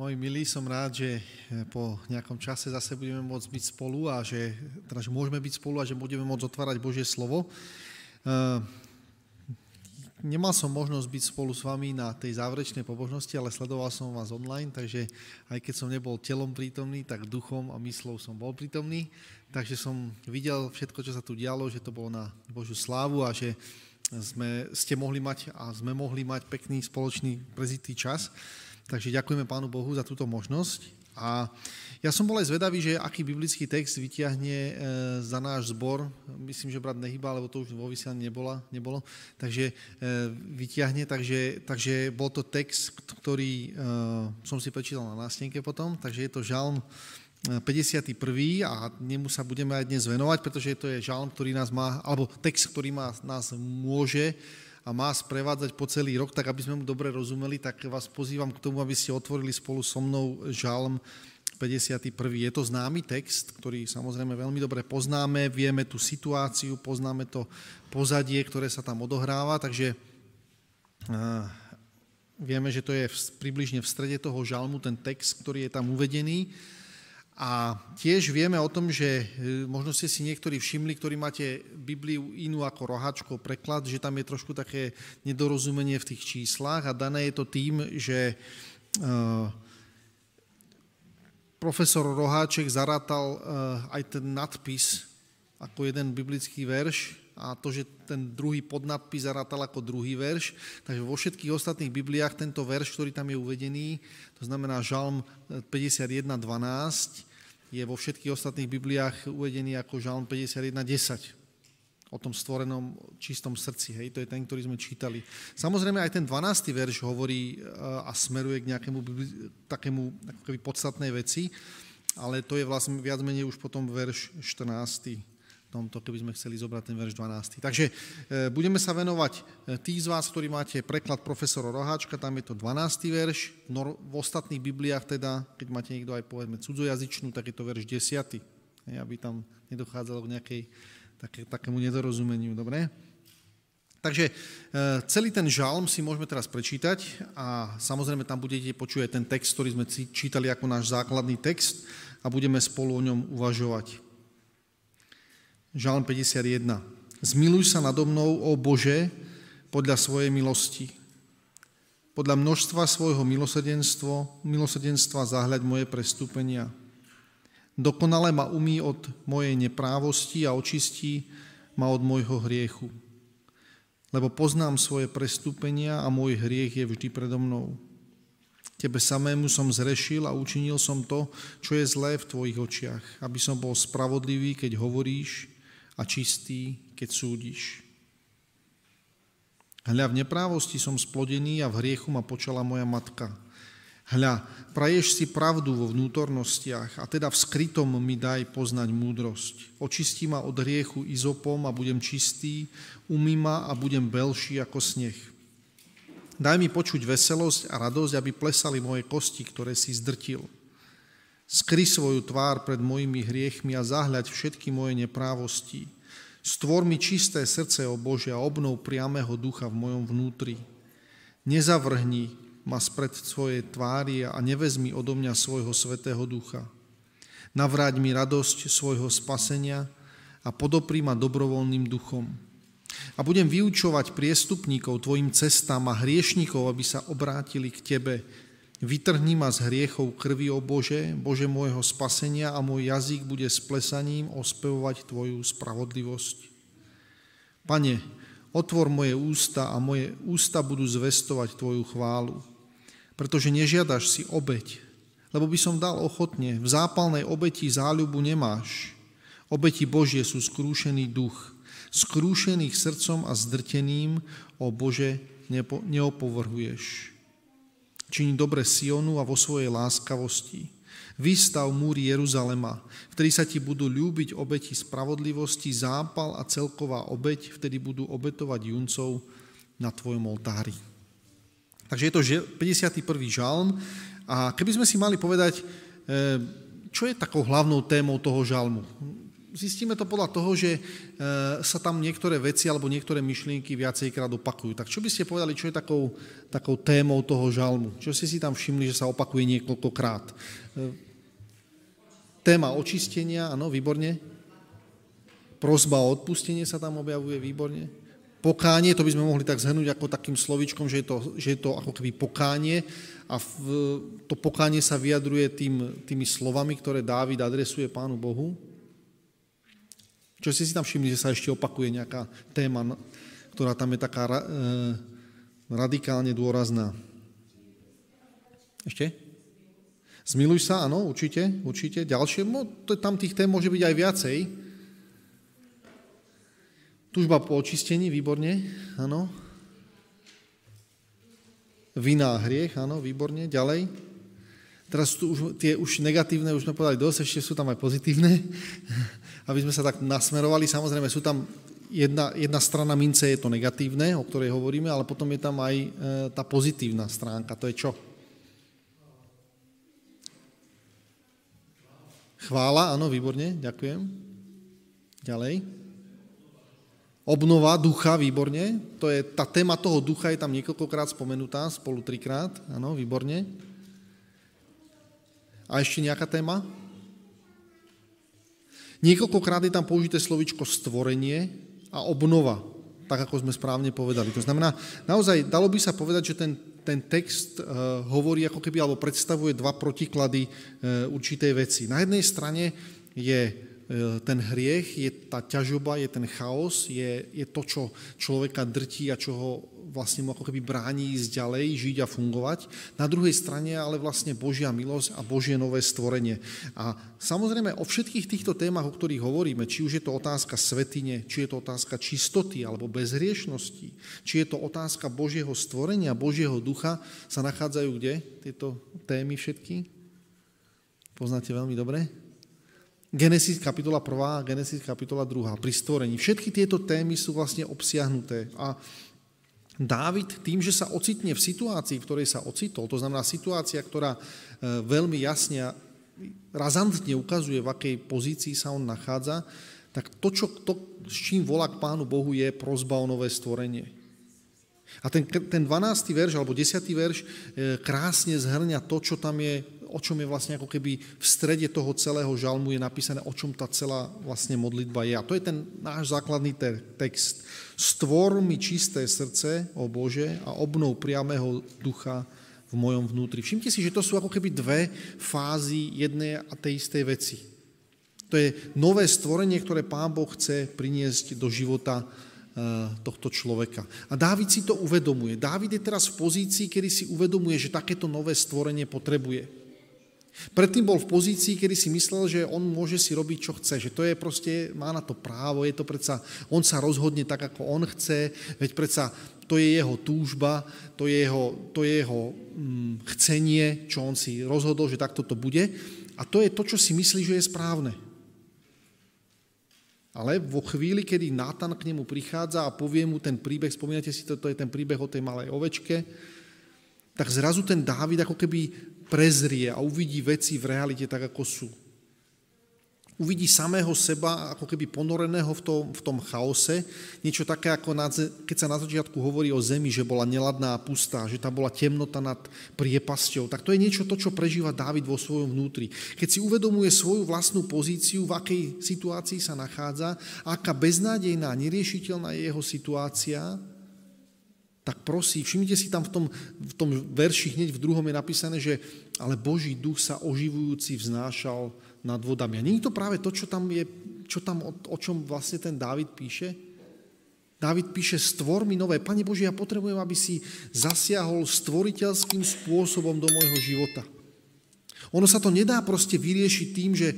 Moji milí, som rád, že po nejakom čase zase budeme môcť byť spolu a že, teda, že môžeme byť spolu a že budeme môcť otvárať Božie slovo. Uh, nemal som možnosť byť spolu s vami na tej záverečnej pobožnosti, ale sledoval som vás online, takže aj keď som nebol telom prítomný, tak duchom a myslou som bol prítomný. Takže som videl všetko, čo sa tu dialo, že to bolo na Božiu slávu a že sme, ste mohli mať a sme mohli mať pekný spoločný prezitý čas. Takže ďakujeme Pánu Bohu za túto možnosť. A ja som bol aj zvedavý, že aký biblický text vyťahne e, za náš zbor. Myslím, že brat nehýba, lebo to už vo vysielaní nebola, nebolo. Takže e, vyťahne, takže, takže bol to text, ktorý e, som si prečítal na nástenke potom. Takže je to žalm 51. a nemu sa budeme aj dnes venovať, pretože to je žalm, ktorý nás má, alebo text, ktorý má, nás môže a má sprevádzať po celý rok, tak aby sme mu dobre rozumeli, tak vás pozývam k tomu, aby ste otvorili spolu so mnou žalm 51. Je to známy text, ktorý samozrejme veľmi dobre poznáme, vieme tú situáciu, poznáme to pozadie, ktoré sa tam odohráva, takže vieme, že to je približne v strede toho žalmu ten text, ktorý je tam uvedený. A tiež vieme o tom, že e, možno ste si niektorí všimli, ktorí máte Bibliu inú ako roháčkov preklad, že tam je trošku také nedorozumenie v tých číslach a dané je to tým, že uh, profesor Roháček zarátal uh, aj ten nadpis ako jeden biblický verš a to, že ten druhý podnadpis zarátal ako druhý verš. Takže vo všetkých ostatných Bibliách tento verš, ktorý tam je uvedený, to znamená Žalm 51.12, je vo všetkých ostatných Bibliách uvedený ako Žalm 51.10 o tom stvorenom čistom srdci. Hej, to je ten, ktorý sme čítali. Samozrejme aj ten 12. verš hovorí e, a smeruje k nejakému takému podstatnej veci, ale to je vlastne viac menej už potom verš 14 tomto, keby sme chceli zobrať ten verš 12. Takže e, budeme sa venovať e, tí z vás, ktorí máte preklad profesora Roháčka, tam je to 12. verš, no v ostatných Bibliách teda, keď máte niekto aj povedzme cudzojazyčnú, tak je to verš 10. aby tam nedochádzalo k nejakej také, takému nedorozumeniu, dobre? Takže e, celý ten žalm si môžeme teraz prečítať a samozrejme tam budete počuť ten text, ktorý sme čítali ako náš základný text a budeme spolu o ňom uvažovať. Žalm 51. Zmiluj sa nado mnou, o Bože, podľa svojej milosti. Podľa množstva svojho milosrdenstva, milosrdenstva zahľaď moje prestúpenia. Dokonale ma umí od mojej neprávosti a očistí ma od môjho hriechu. Lebo poznám svoje prestúpenia a môj hriech je vždy predo mnou. Tebe samému som zrešil a učinil som to, čo je zlé v tvojich očiach, aby som bol spravodlivý, keď hovoríš, a čistý, keď súdiš. Hľa, v neprávosti som splodený a v hriechu ma počala moja matka. Hľa, praješ si pravdu vo vnútornostiach a teda v skrytom mi daj poznať múdrosť. Očistí ma od hriechu izopom a budem čistý, umý ma a budem belší ako sneh. Daj mi počuť veselosť a radosť, aby plesali moje kosti, ktoré si zdrtil. Skry svoju tvár pred mojimi hriechmi a zahľaď všetky moje neprávosti. Stvor mi čisté srdce, o Bože, a obnov priamého ducha v mojom vnútri. Nezavrhni ma spred svojej tvári a nevezmi odo mňa svojho svetého ducha. Navráť mi radosť svojho spasenia a podopri ma dobrovoľným duchom. A budem vyučovať priestupníkov tvojim cestám a hriešnikov, aby sa obrátili k tebe, Vytrhni ma z hriechov krvi, o Bože, Bože môjho spasenia a môj jazyk bude s plesaním ospevovať Tvoju spravodlivosť. Pane, otvor moje ústa a moje ústa budú zvestovať Tvoju chválu, pretože nežiadaš si obeď, lebo by som dal ochotne, v zápalnej obeti záľubu nemáš. Obeti Božie sú skrúšený duch, skrúšených srdcom a zdrteným, o Bože, neopovrhuješ. Čiň dobre Sionu a vo svojej láskavosti. Vystav múry Jeruzalema, vtedy sa ti budú ľúbiť obeti spravodlivosti, zápal a celková obeť, vtedy budú obetovať juncov na tvojom oltári. Takže je to 51. žalm a keby sme si mali povedať, eh, čo je takou hlavnou témou toho žalmu? Zistíme to podľa toho, že e, sa tam niektoré veci alebo niektoré myšlienky viacejkrát opakujú. Tak čo by ste povedali, čo je takou, takou témou toho žalmu? Čo ste si tam všimli, že sa opakuje niekoľkokrát? E, téma očistenia, áno, výborne. Prozba o odpustenie sa tam objavuje, výborne. Pokánie, to by sme mohli tak zhrnúť ako takým slovičkom, že je to, že je to ako keby pokánie a v, to pokánie sa vyjadruje tým, tými slovami, ktoré Dávid adresuje Pánu Bohu. Čo ste si tam všimli, že sa ešte opakuje nejaká téma, ktorá tam je taká e, radikálne dôrazná. Ešte? Zmiluj sa, áno, určite, určite. Ďalšie, no, to, tam tých tém môže byť aj viacej. Tužba po očistení, výborne, áno. Vina a hriech, áno, výborne. Ďalej. Teraz tu už, tie už negatívne, už sme povedali dosť, ešte sú tam aj pozitívne, aby sme sa tak nasmerovali. Samozrejme, sú tam jedna, jedna strana mince je to negatívne, o ktorej hovoríme, ale potom je tam aj e, tá pozitívna stránka. To je čo? Chvála, áno, výborne, ďakujem. Ďalej. Obnova ducha, výborne. To je, tá téma toho ducha je tam niekoľkokrát spomenutá, spolu trikrát. Áno, výborne. A ešte nejaká téma? Niekoľkokrát je tam použité slovičko stvorenie a obnova, tak ako sme správne povedali. To znamená, naozaj dalo by sa povedať, že ten, ten text uh, hovorí ako keby, alebo predstavuje dva protiklady uh, určitej veci. Na jednej strane je E, ten hriech, je tá ťažoba, je ten chaos, je, je to, čo človeka drtí a čo ho vlastne mu ako keby bráni ísť ďalej, žiť a fungovať. Na druhej strane ale vlastne Božia milosť a Božie nové stvorenie. A samozrejme o všetkých týchto témach, o ktorých hovoríme, či už je to otázka svetine, či je to otázka čistoty alebo bezhriešnosti, či je to otázka Božieho stvorenia, Božieho ducha, sa nachádzajú kde tieto témy všetky? Poznáte veľmi dobre? Genesis kapitola 1 a Genesis kapitola 2 pri stvorení. Všetky tieto témy sú vlastne obsiahnuté a Dávid tým, že sa ocitne v situácii, v ktorej sa ocitol, to znamená situácia, ktorá e, veľmi jasne a razantne ukazuje, v akej pozícii sa on nachádza, tak to, čo, to, s čím volá k Pánu Bohu, je prozba o nové stvorenie. A ten, ten 12. verš alebo 10. verš e, krásne zhrňa to, čo tam je o čom je vlastne ako keby v strede toho celého žalmu je napísané, o čom tá celá vlastne modlitba je. A to je ten náš základný text. Stvor mi čisté srdce, o Bože, a obnov priamého ducha v mojom vnútri. Všimte si, že to sú ako keby dve fázy jednej a tej istej veci. To je nové stvorenie, ktoré Pán Boh chce priniesť do života Eh, tohto človeka. A Dávid si to uvedomuje. Dávid je teraz v pozícii, kedy si uvedomuje, že takéto nové stvorenie potrebuje. Predtým bol v pozícii, kedy si myslel, že on môže si robiť, čo chce, že to je proste, má na to právo, je to predsa, on sa rozhodne tak, ako on chce, veď predsa to je jeho túžba, to je jeho, to je jeho hm, chcenie, čo on si rozhodol, že takto to bude. A to je to, čo si myslí, že je správne. Ale vo chvíli, kedy Nátan k nemu prichádza a povie mu ten príbeh, spomínate si, to, to je ten príbeh o tej malej ovečke, tak zrazu ten Dávid ako keby prezrie a uvidí veci v realite tak, ako sú uvidí samého seba ako keby ponoreného v tom, v tom chaose. Niečo také, ako na, keď sa na začiatku hovorí o zemi, že bola neladná a pustá, že tam bola temnota nad priepasťou. Tak to je niečo to, čo prežíva Dávid vo svojom vnútri. Keď si uvedomuje svoju vlastnú pozíciu, v akej situácii sa nachádza, aká beznádejná, neriešiteľná je jeho situácia, tak prosí, všimnite si tam v tom, v tom verši hneď v druhom je napísané, že ale Boží duch sa oživujúci vznášal nad vodami. A nie je to práve to, čo tam je, čo tam, o, o čom vlastne ten Dávid píše? Dávid píše, stvor mi nové. Pane Bože, ja potrebujem, aby si zasiahol stvoriteľským spôsobom do môjho života. Ono sa to nedá proste vyriešiť tým, že...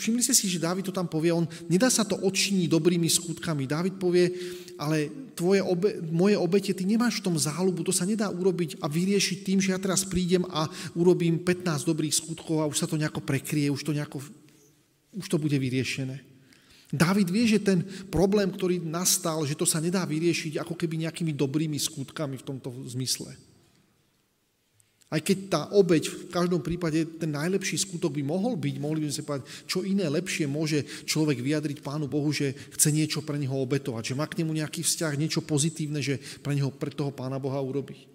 Všimli ste si, že Dávid to tam povie, on nedá sa to odčiniť dobrými skutkami. Dávid povie, ale tvoje obe, moje obete, ty nemáš v tom záľubu, to sa nedá urobiť a vyriešiť tým, že ja teraz prídem a urobím 15 dobrých skutkov a už sa to nejako prekrie, už to nejako... Už to bude vyriešené. Dávid vie, že ten problém, ktorý nastal, že to sa nedá vyriešiť ako keby nejakými dobrými skutkami v tomto zmysle. Aj keď tá obeď v každom prípade ten najlepší skutok by mohol byť, mohli by sme sa povedať, čo iné lepšie môže človek vyjadriť Pánu Bohu, že chce niečo pre neho obetovať, že má k nemu nejaký vzťah, niečo pozitívne, že pre neho, pre toho Pána Boha urobí.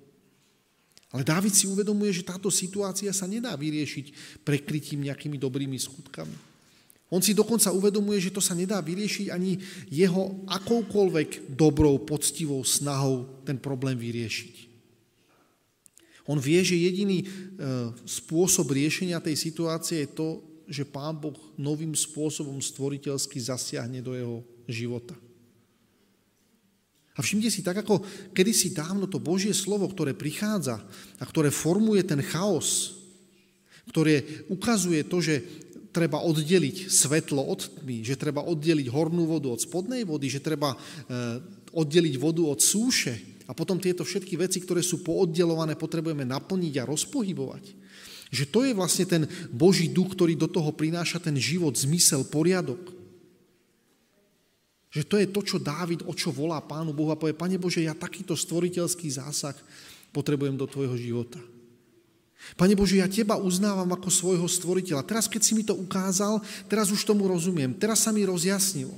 Ale Dávid si uvedomuje, že táto situácia sa nedá vyriešiť prekrytím nejakými dobrými skutkami. On si dokonca uvedomuje, že to sa nedá vyriešiť ani jeho akoukoľvek dobrou, poctivou snahou ten problém vyriešiť. On vie, že jediný e, spôsob riešenia tej situácie je to, že Pán Boh novým spôsobom stvoriteľsky zasiahne do jeho života. A všimte si, tak ako kedysi dávno to Božie slovo, ktoré prichádza a ktoré formuje ten chaos, ktoré ukazuje to, že treba oddeliť svetlo od tmy, že treba oddeliť hornú vodu od spodnej vody, že treba e, oddeliť vodu od súše, a potom tieto všetky veci, ktoré sú pooddelované, potrebujeme naplniť a rozpohybovať. Že to je vlastne ten Boží duch, ktorý do toho prináša ten život, zmysel, poriadok. Že to je to, čo Dávid, o čo volá Pánu Bohu a povie, Pane Bože, ja takýto stvoriteľský zásah potrebujem do Tvojho života. Pane Bože, ja Teba uznávam ako svojho stvoriteľa. Teraz, keď si mi to ukázal, teraz už tomu rozumiem. Teraz sa mi rozjasnilo.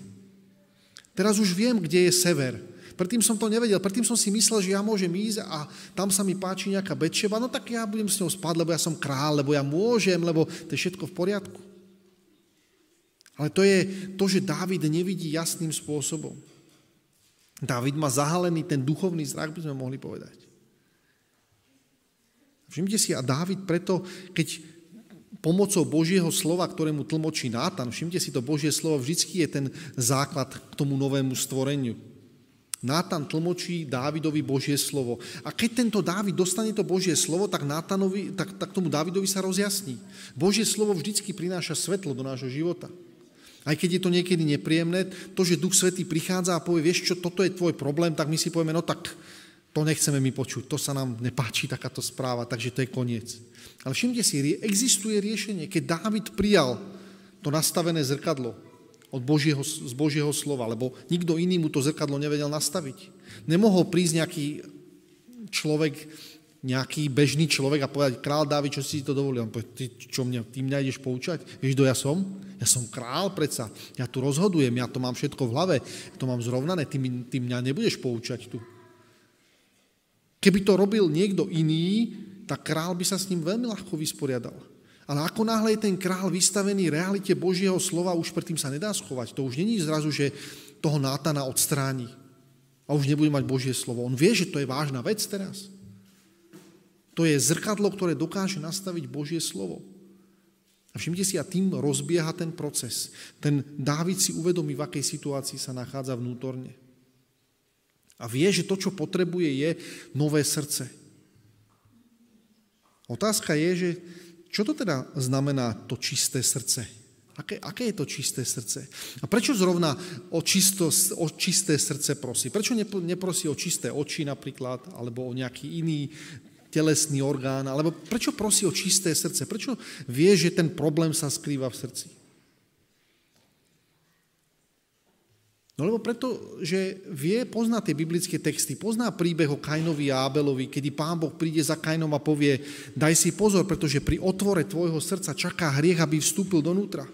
Teraz už viem, kde je sever. Predtým som to nevedel, predtým som si myslel, že ja môžem ísť a tam sa mi páči nejaká Betševa, no tak ja budem s ňou spať, lebo ja som král, lebo ja môžem, lebo to je všetko v poriadku. Ale to je to, že Dávid nevidí jasným spôsobom. Dávid má zahalený ten duchovný zrak, by sme mohli povedať. Všimte si, a Dávid preto, keď pomocou Božieho slova, ktorému tlmočí Nátan, všimte si, to Božie slovo vždycky je ten základ k tomu novému stvoreniu. Nátan tlmočí Dávidovi Božie slovo. A keď tento Dávid dostane to Božie slovo, tak, Nátanovi, tak, tak tomu Dávidovi sa rozjasní. Božie slovo vždycky prináša svetlo do nášho života. Aj keď je to niekedy nepríjemné, to, že Duch Svetý prichádza a povie, vieš čo, toto je tvoj problém, tak my si povieme, no tak to nechceme mi počuť, to sa nám nepáči takáto správa, takže to je koniec. Ale všimte si, existuje riešenie. Keď Dávid prijal to nastavené zrkadlo, od Božieho, z Božieho slova, lebo nikto iný mu to zrkadlo nevedel nastaviť. Nemohol prísť nejaký človek, nejaký bežný človek a povedať, král Dávid, čo si to dovolil? On povie, ty čo mňa, ty mňa ideš poučať? Vieš, kto ja som? Ja som král predsa, ja tu rozhodujem, ja to mám všetko v hlave, ja to mám zrovnané, ty, ty mňa nebudeš poučať tu. Keby to robil niekto iný, tak král by sa s ním veľmi ľahko vysporiadal. Ale ako náhle je ten král vystavený realite Božieho slova, už predtým sa nedá schovať. To už není zrazu, že toho Nátana odstráni a už nebude mať Božie slovo. On vie, že to je vážna vec teraz. To je zrkadlo, ktoré dokáže nastaviť Božie slovo. A všimte si, a tým rozbieha ten proces. Ten Dávid si uvedomí, v akej situácii sa nachádza vnútorne. A vie, že to, čo potrebuje, je nové srdce. Otázka je, že čo to teda znamená to čisté srdce? Aké, aké je to čisté srdce? A prečo zrovna o, čisto, o čisté srdce prosí? Prečo neprosí o čisté oči napríklad, alebo o nejaký iný telesný orgán, alebo prečo prosí o čisté srdce? Prečo vie, že ten problém sa skrýva v srdci? No lebo preto, že vie, pozná tie biblické texty, pozná príbeh o Kainovi a Abelovi, kedy pán Boh príde za Kainom a povie, daj si pozor, pretože pri otvore tvojho srdca čaká hriech, aby vstúpil donútra.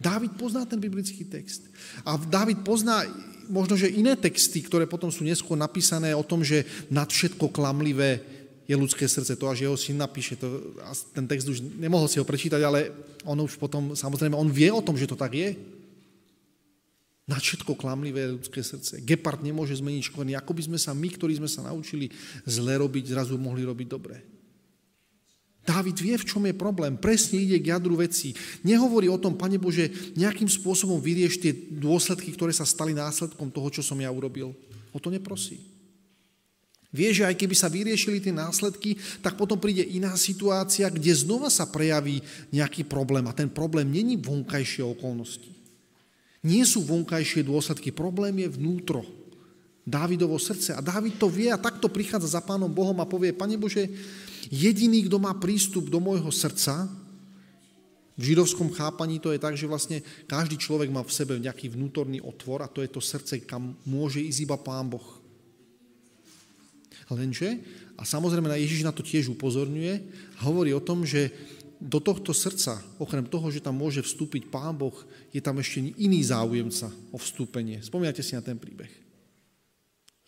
Dávid pozná ten biblický text. A Dávid pozná možno, že iné texty, ktoré potom sú neskôr napísané o tom, že nad všetko klamlivé je ľudské srdce. To až jeho syn napíše. To, ten text už nemohol si ho prečítať, ale on už potom, samozrejme, on vie o tom, že to tak je. Na všetko klamlivé ľudské srdce. Gepard nemôže zmeniť škvrny. Ako by sme sa my, ktorí sme sa naučili zle robiť, zrazu mohli robiť dobre. Dávid vie, v čom je problém. Presne ide k jadru veci. Nehovorí o tom, Pane Bože, nejakým spôsobom vyrieš tie dôsledky, ktoré sa stali následkom toho, čo som ja urobil. O to neprosí. Vie, že aj keby sa vyriešili tie následky, tak potom príde iná situácia, kde znova sa prejaví nejaký problém. A ten problém není vonkajšie okolnosti. Nie sú vonkajšie dôsledky, problém je vnútro. Dávidovo srdce. A Dávid to vie a takto prichádza za Pánom Bohom a povie, Pane Bože, jediný, kto má prístup do môjho srdca, v židovskom chápaní to je tak, že vlastne každý človek má v sebe nejaký vnútorný otvor a to je to srdce, kam môže ísť iba Pán Boh. Lenže, a samozrejme Ježiš na to tiež upozorňuje, hovorí o tom, že do tohto srdca, okrem toho, že tam môže vstúpiť Pán Boh, je tam ešte iný záujemca o vstúpenie. Spomínate si na ten príbeh.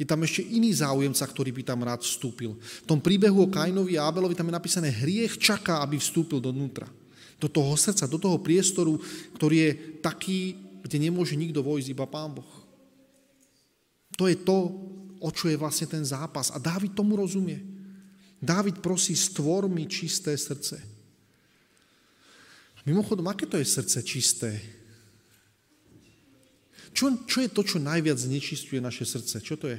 Je tam ešte iný záujemca, ktorý by tam rád vstúpil. V tom príbehu o Kainovi a Abelovi tam je napísané, hriech čaká, aby vstúpil dovnútra. Do toho srdca, do toho priestoru, ktorý je taký, kde nemôže nikto vojsť, iba Pán Boh. To je to, o čo je vlastne ten zápas. A Dávid tomu rozumie. Dávid prosí, stvor mi čisté srdce. Mimochodom, aké to je srdce čisté? Čo, čo je to, čo najviac znečistuje naše srdce? Čo to je?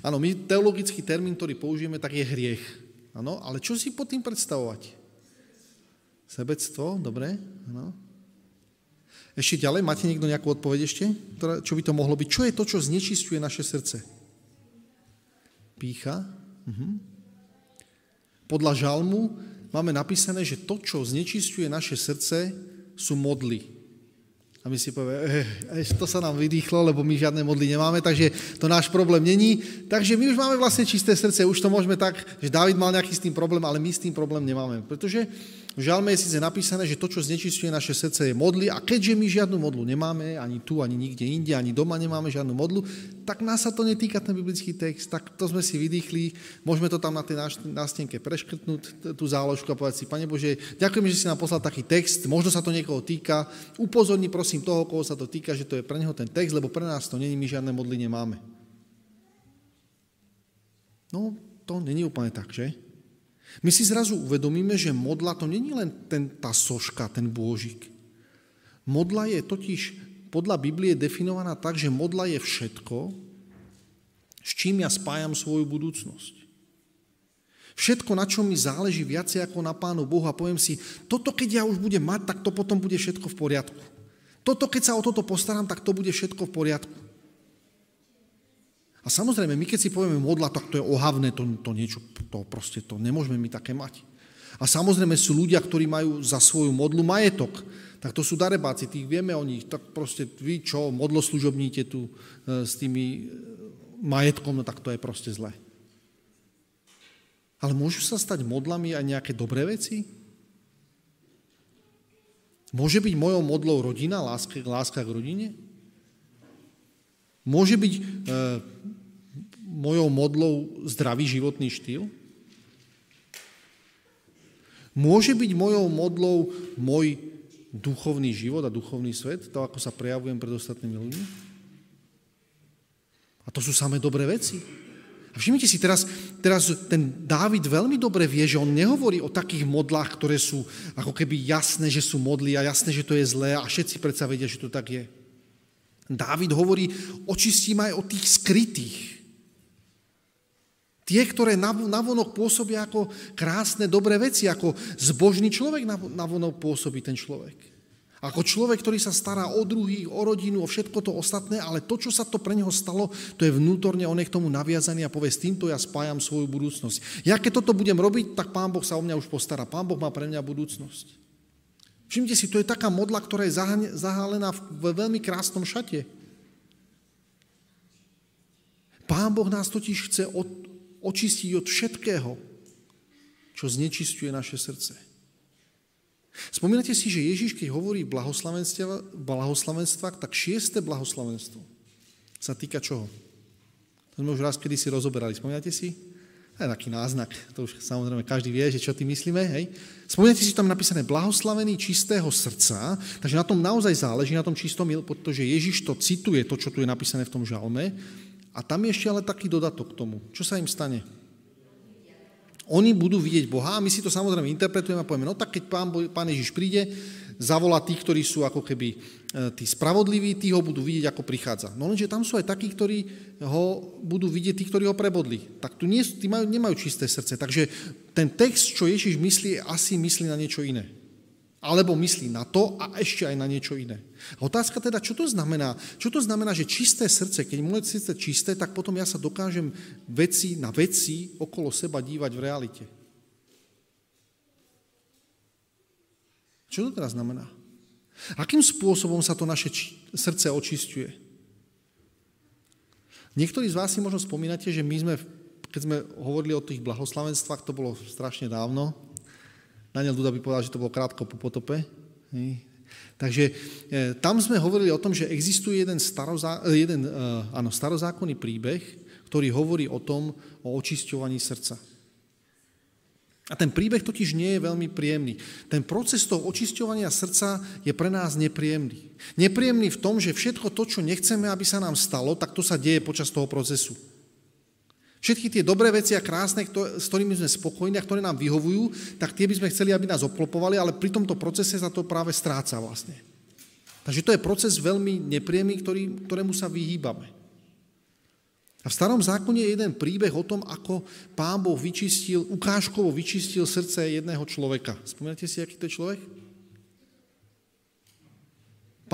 Áno, my teologický termín, ktorý použijeme, tak je hriech. Áno, ale čo si pod tým predstavovať? Sebectvo, dobre, áno. Ešte ďalej, máte niekto nejakú odpoveď ešte? Čo by to mohlo byť? Čo je to, čo znečistuje naše srdce? Pícha. Mhm. Podľa žalmu máme napísané, že to, čo znečistuje naše srdce, sú modly. A my si povieme, eh, eh, to sa nám vydýchlo, lebo my žiadne modly nemáme, takže to náš problém není. Takže my už máme vlastne čisté srdce, už to môžeme tak, že David mal nejaký s tým problém, ale my s tým problém nemáme. Pretože v žalme je síce napísané, že to, čo znečistuje naše srdce, je modly a keďže my žiadnu modlu nemáme, ani tu, ani nikde inde, ani doma nemáme žiadnu modlu, tak nás sa to netýka ten biblický text, tak to sme si vydýchli, môžeme to tam na tej nástenke preškrtnúť, tú záložku a povedať si, Pane Bože, ďakujem, že si nám poslal taký text, možno sa to niekoho týka, upozorni prosím toho, koho sa to týka, že to je pre neho ten text, lebo pre nás to není, my žiadne modly nemáme. No, to není úplne tak, že? My si zrazu uvedomíme, že modla to není len ten, tá soška, ten bôžik. Modla je totiž podľa Biblie definovaná tak, že modla je všetko, s čím ja spájam svoju budúcnosť. Všetko, na čom mi záleží viacej ako na Pánu Bohu a poviem si, toto keď ja už budem mať, tak to potom bude všetko v poriadku. Toto, keď sa o toto postaram, tak to bude všetko v poriadku. A samozrejme, my keď si povieme modla, tak to je ohavné, to, to niečo, to proste to nemôžeme my také mať. A samozrejme sú ľudia, ktorí majú za svoju modlu majetok. Tak to sú darebáci, tých vieme o nich. Tak proste vy čo, modlo tu e, s tými e, majetkom, no tak to je proste zlé. Ale môžu sa stať modlami aj nejaké dobré veci? Môže byť mojou modlou rodina, láska, láska k rodine? Môže byť e, mojou modlou zdravý životný štýl? Môže byť mojou modlou môj duchovný život a duchovný svet, to, ako sa prejavujem pred ostatnými ľuďmi? A to sú samé dobré veci. A všimnite si, teraz, teraz ten Dávid veľmi dobre vie, že on nehovorí o takých modlách, ktoré sú ako keby jasné, že sú modly a jasné, že to je zlé a všetci predsa vedia, že to tak je. Dávid hovorí, očistím aj o tých skrytých. Tie, ktoré navonok pôsobia ako krásne, dobré veci, ako zbožný človek navonok pôsobí ten človek. Ako človek, ktorý sa stará o druhých, o rodinu, o všetko to ostatné, ale to, čo sa to pre neho stalo, to je vnútorne, on je k tomu naviazaný a povie, s týmto ja spájam svoju budúcnosť. Ja keď toto budem robiť, tak Pán Boh sa o mňa už postará. Pán Boh má pre mňa budúcnosť. Všimte si, to je taká modla, ktorá je zahálená v veľmi krásnom šate. Pán Boh nás totiž chce očistiť od všetkého, čo znečistuje naše srdce. Spomínate si, že Ježiš, keď hovorí blahoslavenstvách, tak šieste blahoslavenstvo sa týka čoho? To sme už raz kedy si rozoberali. Spomínate si? To taký náznak. To už samozrejme každý vie, že čo tým myslíme. Hej? Spomínate si, že tam napísané blahoslavený čistého srdca, takže na tom naozaj záleží, na tom čistom, pretože Ježiš to cituje, to, čo tu je napísané v tom žalme. A tam je ešte ale taký dodatok k tomu. Čo sa im stane? Oni budú vidieť Boha a my si to samozrejme interpretujeme a povieme, no tak keď pán, pán Ježiš príde, zavolá tých, ktorí sú ako keby e, tí spravodliví, tí ho budú vidieť, ako prichádza. No lenže tam sú aj takí, ktorí ho budú vidieť, tí, ktorí ho prebodli. Tak tu nie, tí majú, nemajú čisté srdce. Takže ten text, čo Ježiš myslí, asi myslí na niečo iné. Alebo myslí na to a ešte aj na niečo iné. Otázka teda, čo to znamená? Čo to znamená, že čisté srdce, keď moje srdce čisté, tak potom ja sa dokážem veci na veci okolo seba dívať v realite. Čo to teraz znamená? Akým spôsobom sa to naše srdce očistuje? Niektorí z vás si možno spomínate, že my sme, keď sme hovorili o tých blahoslavenstvách, to bolo strašne dávno. Daniel Duda by povedal, že to bolo krátko po potope. Takže e, tam sme hovorili o tom, že existuje jeden, starozá, jeden e, áno, starozákonný príbeh, ktorý hovorí o tom, o očisťovaní srdca. A ten príbeh totiž nie je veľmi príjemný. Ten proces toho očisťovania srdca je pre nás nepríjemný. Nepríjemný v tom, že všetko to, čo nechceme, aby sa nám stalo, tak to sa deje počas toho procesu. Všetky tie dobré veci a krásne, s ktorými sme spokojní a ktoré nám vyhovujú, tak tie by sme chceli, aby nás oplopovali, ale pri tomto procese sa to práve stráca vlastne. Takže to je proces veľmi nepríjemný, ktorý, ktorému sa vyhýbame. A v starom zákone je jeden príbeh o tom, ako pán Boh vyčistil, ukážkovo vyčistil srdce jedného človeka. Spomínate si, aký to je človek?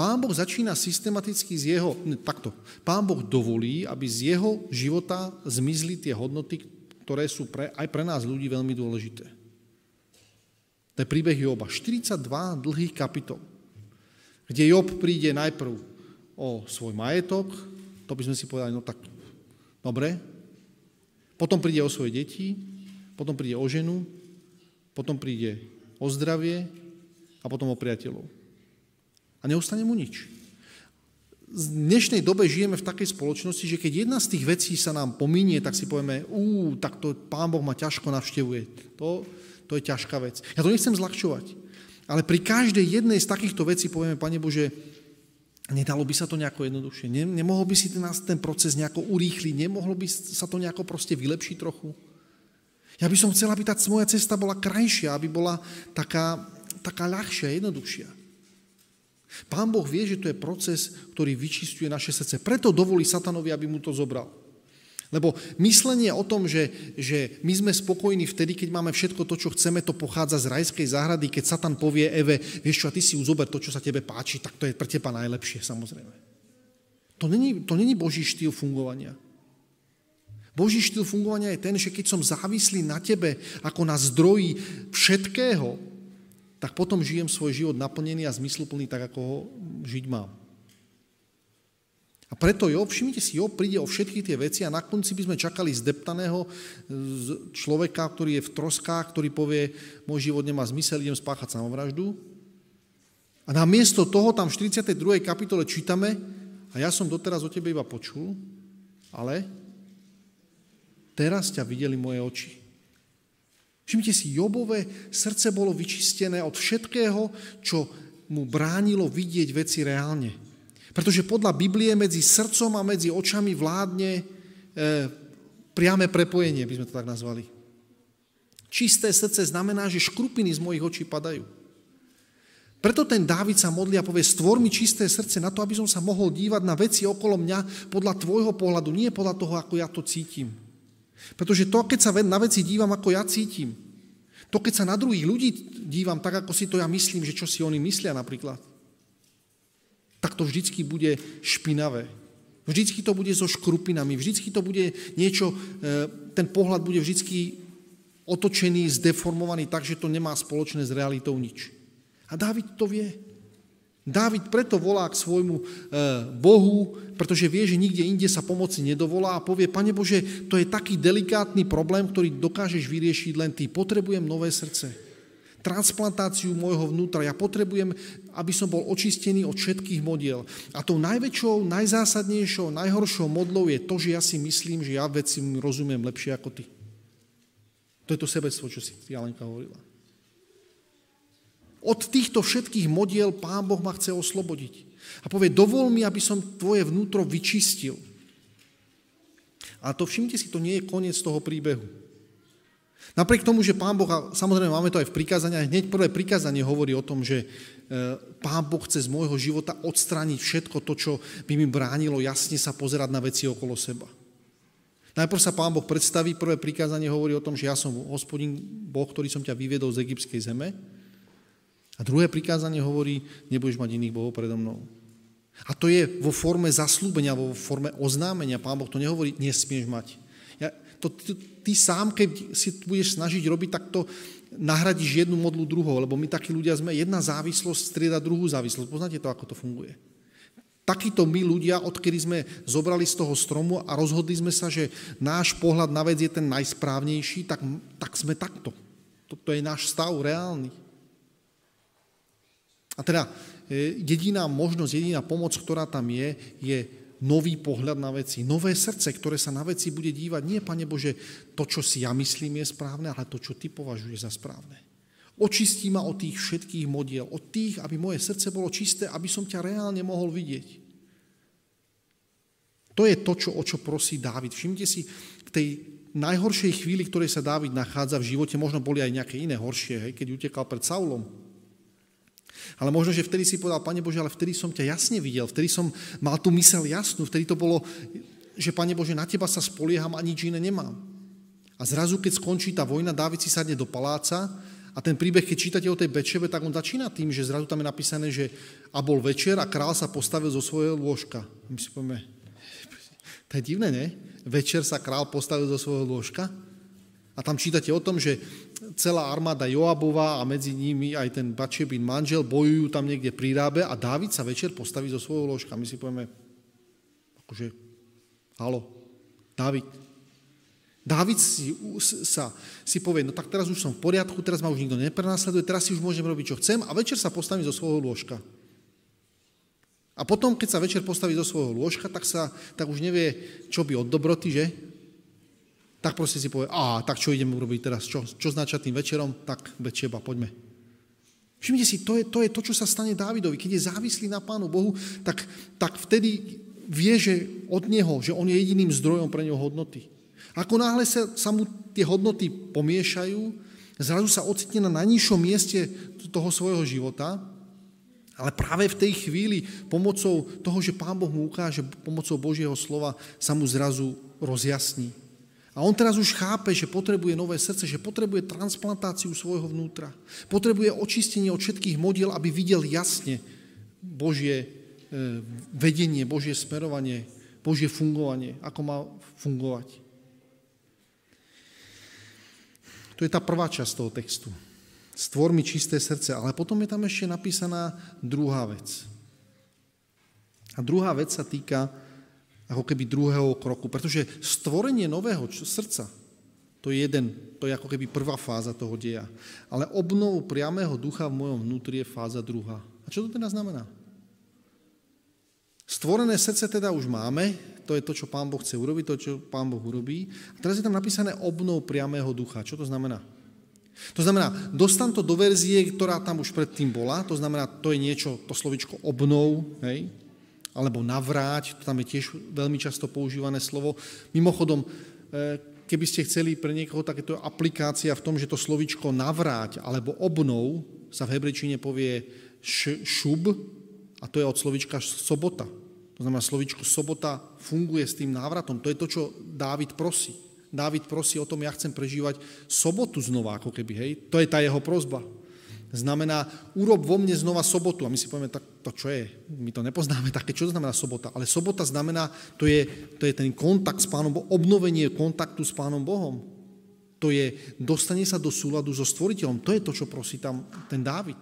Pán Boh začína systematicky z jeho, takto, pán Boh dovolí, aby z jeho života zmizli tie hodnoty, ktoré sú pre, aj pre nás ľudí veľmi dôležité. To je príbeh Joba. 42 dlhých kapitol, kde Job príde najprv o svoj majetok, to by sme si povedali, no tak Dobre? Potom príde o svoje deti, potom príde o ženu, potom príde o zdravie a potom o priateľov. A neostane mu nič. V dnešnej dobe žijeme v takej spoločnosti, že keď jedna z tých vecí sa nám pominie, tak si povieme, ú, tak to pán Boh ma ťažko navštevuje. To, to je ťažká vec. Ja to nechcem zľahčovať. Ale pri každej jednej z takýchto vecí povieme, Pane Bože, Nedalo by sa to nejako jednoduchšie? Nemohol by si ten, ten proces nejako urýchliť? Nemohlo by sa to nejako proste vylepšiť trochu? Ja by som chcela, aby tá moja cesta bola krajšia, aby bola taká, taká ľahšia, jednoduchšia. Pán Boh vie, že to je proces, ktorý vyčistuje naše srdce. Preto dovolí satanovi, aby mu to zobral. Lebo myslenie o tom, že, že my sme spokojní vtedy, keď máme všetko to, čo chceme, to pochádza z rajskej záhrady, keď Satan povie Eve, vieš čo, a ty si uzober to, čo sa tebe páči, tak to je pre teba najlepšie, samozrejme. To není, to není Boží štýl fungovania. Boží štýl fungovania je ten, že keď som závislý na tebe ako na zdroji všetkého, tak potom žijem svoj život naplnený a zmysluplný tak, ako ho žiť mám. A preto Job, všimnite si, Job príde o všetky tie veci a na konci by sme čakali zdeptaného človeka, ktorý je v troskách, ktorý povie, môj život nemá zmysel, idem spáchať samovraždu. A namiesto toho tam v 42. kapitole čítame, a ja som doteraz o tebe iba počul, ale teraz ťa videli moje oči. Všimnite si, Jobové srdce bolo vyčistené od všetkého, čo mu bránilo vidieť veci reálne. Pretože podľa Biblie medzi srdcom a medzi očami vládne e, priame prepojenie, by sme to tak nazvali. Čisté srdce znamená, že škrupiny z mojich očí padajú. Preto ten Dávid sa modlí a povie, stvor mi čisté srdce na to, aby som sa mohol dívať na veci okolo mňa podľa tvojho pohľadu, nie podľa toho, ako ja to cítim. Pretože to, keď sa na veci dívam, ako ja cítim, to, keď sa na druhých ľudí dívam tak, ako si to ja myslím, že čo si oni myslia napríklad, tak to vždycky bude špinavé. Vždycky to bude so škrupinami, vždycky to bude niečo, e, ten pohľad bude vždycky otočený, zdeformovaný tak, že to nemá spoločné s realitou nič. A Dávid to vie. Dávid preto volá k svojmu e, Bohu, pretože vie, že nikde inde sa pomoci nedovolá a povie, Pane Bože, to je taký delikátny problém, ktorý dokážeš vyriešiť len Ty. Potrebujem nové srdce transplantáciu môjho vnútra. Ja potrebujem, aby som bol očistený od všetkých modiel. A tou najväčšou, najzásadnejšou, najhoršou modlou je to, že ja si myslím, že ja veci rozumiem lepšie ako ty. To je to sebectvo, čo si Jalenka hovorila. Od týchto všetkých modiel Pán Boh ma chce oslobodiť. A povie, dovol mi, aby som tvoje vnútro vyčistil. A to všimnite si, to nie je koniec toho príbehu. Napriek tomu, že Pán Boh, a samozrejme máme to aj v prikázaniach, hneď prvé prikázanie hovorí o tom, že e, Pán Boh chce z môjho života odstrániť všetko to, čo by mi bránilo jasne sa pozerať na veci okolo seba. Najprv sa Pán Boh predstaví, prvé prikázanie hovorí o tom, že ja som hospodín Boh, ktorý som ťa vyviedol z egyptskej zeme. A druhé prikázanie hovorí, nebudeš mať iných bohov predo mnou. A to je vo forme zaslúbenia, vo forme oznámenia. Pán Boh to nehovorí, nesmieš mať. Ja, to, ty, ty sám, keď si budeš snažiť robiť, tak to nahradíš jednu modlu druhou, lebo my takí ľudia sme, jedna závislosť strieda druhú závislosť. Poznáte to, ako to funguje? Takíto my ľudia, odkedy sme zobrali z toho stromu a rozhodli sme sa, že náš pohľad na vec je ten najsprávnejší, tak, tak sme takto. Toto je náš stav reálny. A teda e, jediná možnosť, jediná pomoc, ktorá tam je, je nový pohľad na veci, nové srdce, ktoré sa na veci bude dívať. Nie, Pane Bože, to, čo si ja myslím, je správne, ale to, čo Ty považuješ za správne. Očistí ma od tých všetkých modiel, od tých, aby moje srdce bolo čisté, aby som ťa reálne mohol vidieť. To je to, čo, o čo prosí Dávid. Všimte si, v tej najhoršej chvíli, ktorej sa Dávid nachádza v živote, možno boli aj nejaké iné horšie, hej, keď utekal pred Saulom. Ale možno, že vtedy si povedal, Pane Bože, ale vtedy som ťa jasne videl, vtedy som mal tú mysel jasnú, vtedy to bolo, že Pane Bože, na teba sa spolieham a nič iné nemám. A zrazu, keď skončí tá vojna, Dávid si sadne do paláca a ten príbeh, keď čítate o tej Bečeve, tak on začína tým, že zrazu tam je napísané, že a bol večer a král sa postavil zo svojho lôžka. My si povieme, to je divné, ne? Večer sa král postavil zo svojho lôžka. A tam čítate o tom, že celá armáda Joabova a medzi nimi aj ten Bačebin manžel bojujú tam niekde pri rábe a Dávid sa večer postaví zo svojho lôžka. My si povieme, akože, halo, Dávid, Dávid si, sa, si povie, no tak teraz už som v poriadku, teraz ma už nikto neprenásleduje, teraz si už môžem robiť, čo chcem a večer sa postavím zo svojho lôžka. A potom, keď sa večer postaví zo svojho lôžka, tak, sa, tak už nevie, čo by od dobroty, že? Tak proste si povie, a tak čo ideme urobiť teraz, čo, čo značia tým večerom, tak večeba, poďme. Všimnite si, to je, to je to, čo sa stane Dávidovi. Keď je závislý na Pánu Bohu, tak, tak vtedy vie, že od Neho, že On je jediným zdrojom pre Neho hodnoty. Ako náhle sa, sa mu tie hodnoty pomiešajú, zrazu sa ocitne na najnižšom mieste toho svojho života, ale práve v tej chvíli pomocou toho, že Pán Boh mu ukáže, pomocou Božieho slova sa mu zrazu rozjasní. A on teraz už chápe, že potrebuje nové srdce, že potrebuje transplantáciu svojho vnútra. Potrebuje očistenie od všetkých modiel, aby videl jasne Božie e, vedenie, Božie smerovanie, Božie fungovanie, ako má fungovať. To je tá prvá časť toho textu. Stvor mi čisté srdce, ale potom je tam ešte napísaná druhá vec. A druhá vec sa týka ako keby druhého kroku, pretože stvorenie nového srdca, to je jeden, to je ako keby prvá fáza toho deja. Ale obnov priamého ducha v mojom vnútri je fáza druhá. A čo to teda znamená? Stvorené srdce teda už máme, to je to, čo Pán Boh chce urobiť, to, čo Pán Boh urobí. A teraz je tam napísané obnov priamého ducha. Čo to znamená? To znamená, dostan to do verzie, ktorá tam už predtým bola, to znamená, to je niečo, to slovičko obnov, hej, alebo navráť, to tam je tiež veľmi často používané slovo. Mimochodom, e, keby ste chceli pre niekoho takéto aplikácia v tom, že to slovičko navráť alebo obnov sa v hebrečine povie šub, a to je od slovička sobota. To znamená, slovičko sobota funguje s tým návratom. To je to, čo Dávid prosí. Dávid prosí o tom, ja chcem prežívať sobotu znova, ako keby, hej. To je tá jeho prozba. Znamená, urob vo mne znova sobotu. A my si povieme, tak to čo je? My to nepoznáme také, čo to znamená sobota. Ale sobota znamená, to je, to je ten kontakt s Pánom Bohom, obnovenie kontaktu s Pánom Bohom. To je dostanie sa do súladu so stvoriteľom. To je to, čo prosí tam ten Dávid.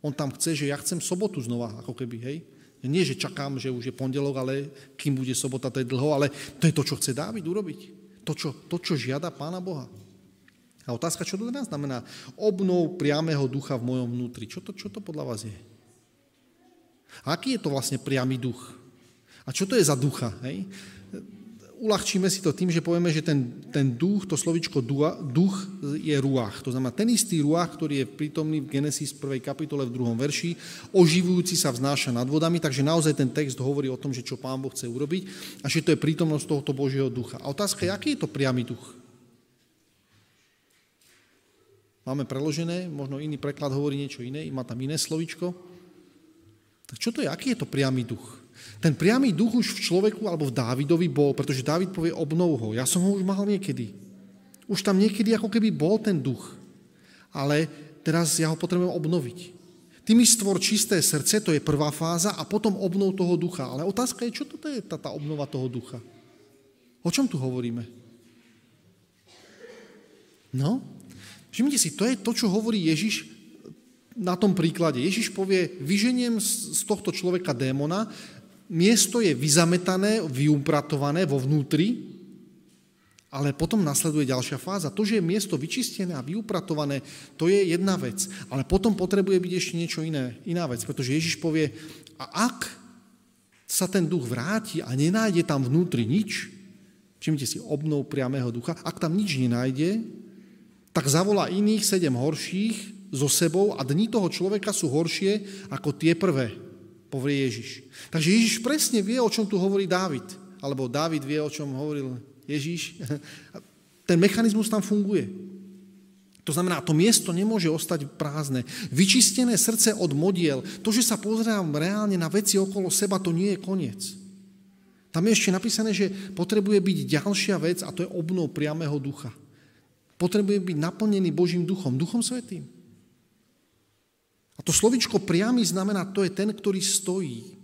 On tam chce, že ja chcem sobotu znova, ako keby, hej. Nie, že čakám, že už je pondelok, ale kým bude sobota, to je dlho, ale to je to, čo chce Dávid urobiť. To, čo, to, čo žiada Pána Boha. A otázka, čo to teda znamená? Obnov priamého ducha v mojom vnútri. Čo to, čo to podľa vás je? Aký je to vlastne priamy duch? A čo to je za ducha? Hej? uľahčíme si to tým, že povieme, že ten, ten duch, to slovičko duch je ruach. To znamená ten istý ruach, ktorý je prítomný v Genesis 1. kapitole v 2. verši, oživujúci sa vznáša nad vodami, takže naozaj ten text hovorí o tom, že čo Pán Boh chce urobiť a že to je prítomnosť tohoto Božieho ducha. A otázka je, aký je to priamy duch? Máme preložené, možno iný preklad hovorí niečo iné, má tam iné slovičko. Tak čo to je, aký je to priamy duch? Ten priamy duch už v človeku alebo v Dávidovi bol, pretože Dávid povie obnov ho. Ja som ho už mal niekedy. Už tam niekedy ako keby bol ten duch. Ale teraz ja ho potrebujem obnoviť. Ty mi stvor čisté srdce, to je prvá fáza, a potom obnov toho ducha. Ale otázka je, čo to je tá, tá obnova toho ducha? O čom tu hovoríme? No, všimnite si, to je to, čo hovorí Ježiš na tom príklade. Ježiš povie, vyženiem z tohto človeka démona, miesto je vyzametané, vyupratované vo vnútri, ale potom nasleduje ďalšia fáza. To, že je miesto vyčistené a vyupratované, to je jedna vec. Ale potom potrebuje byť ešte niečo iné, iná vec, pretože Ježiš povie, a ak sa ten duch vráti a nenájde tam vnútri nič, všimnite si, obnov priamého ducha, ak tam nič nenájde, tak zavolá iných sedem horších so sebou a dni toho človeka sú horšie ako tie prvé, povie Ježiš. Takže Ježiš presne vie, o čom tu hovorí Dávid. Alebo Dávid vie, o čom hovoril Ježíš, ten mechanizmus tam funguje. To znamená, to miesto nemôže ostať prázdne. Vyčistené srdce od modiel, to, že sa pozerám reálne na veci okolo seba, to nie je koniec. Tam je ešte napísané, že potrebuje byť ďalšia vec a to je obnov priamého ducha. Potrebuje byť naplnený Božím duchom, duchom svetým. A to slovičko priamy znamená, to je ten, ktorý stojí.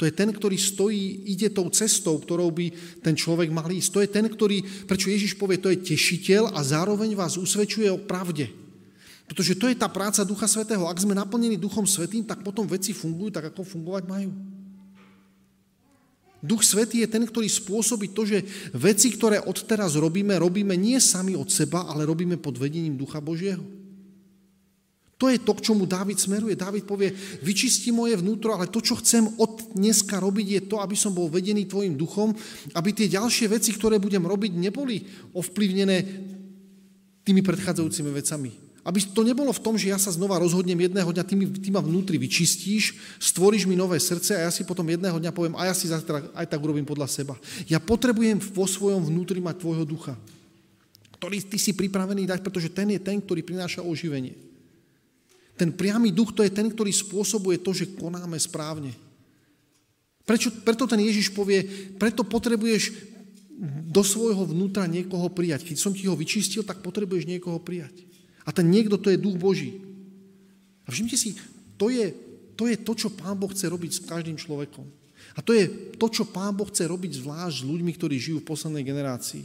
To je ten, ktorý stojí, ide tou cestou, ktorou by ten človek mal ísť. To je ten, ktorý, prečo Ježiš povie, to je tešiteľ a zároveň vás usvedčuje o pravde. Pretože to je tá práca Ducha Svetého. Ak sme naplnení Duchom Svetým, tak potom veci fungujú tak, ako fungovať majú. Duch Svetý je ten, ktorý spôsobí to, že veci, ktoré odteraz robíme, robíme nie sami od seba, ale robíme pod vedením Ducha Božieho. To je to, k čomu Dávid smeruje. Dávid povie, vyčisti moje vnútro, ale to, čo chcem od dneska robiť, je to, aby som bol vedený tvojim duchom, aby tie ďalšie veci, ktoré budem robiť, neboli ovplyvnené tými predchádzajúcimi vecami. Aby to nebolo v tom, že ja sa znova rozhodnem jedného dňa, ty, ty ma vnútri vyčistíš, stvoríš mi nové srdce a ja si potom jedného dňa poviem, a ja si aj tak urobím podľa seba. Ja potrebujem vo svojom vnútri mať tvojho ducha, ktorý ty si pripravený dať, pretože ten je ten, ktorý prináša oživenie. Ten priamy duch to je ten, ktorý spôsobuje to, že konáme správne. Prečo, preto ten Ježiš povie, preto potrebuješ do svojho vnútra niekoho prijať. Keď som ti ho vyčistil, tak potrebuješ niekoho prijať. A ten niekto to je duch Boží. A všimte si, to je, to je to, čo Pán Boh chce robiť s každým človekom. A to je to, čo Pán Boh chce robiť zvlášť s ľuďmi, ktorí žijú v poslednej generácii.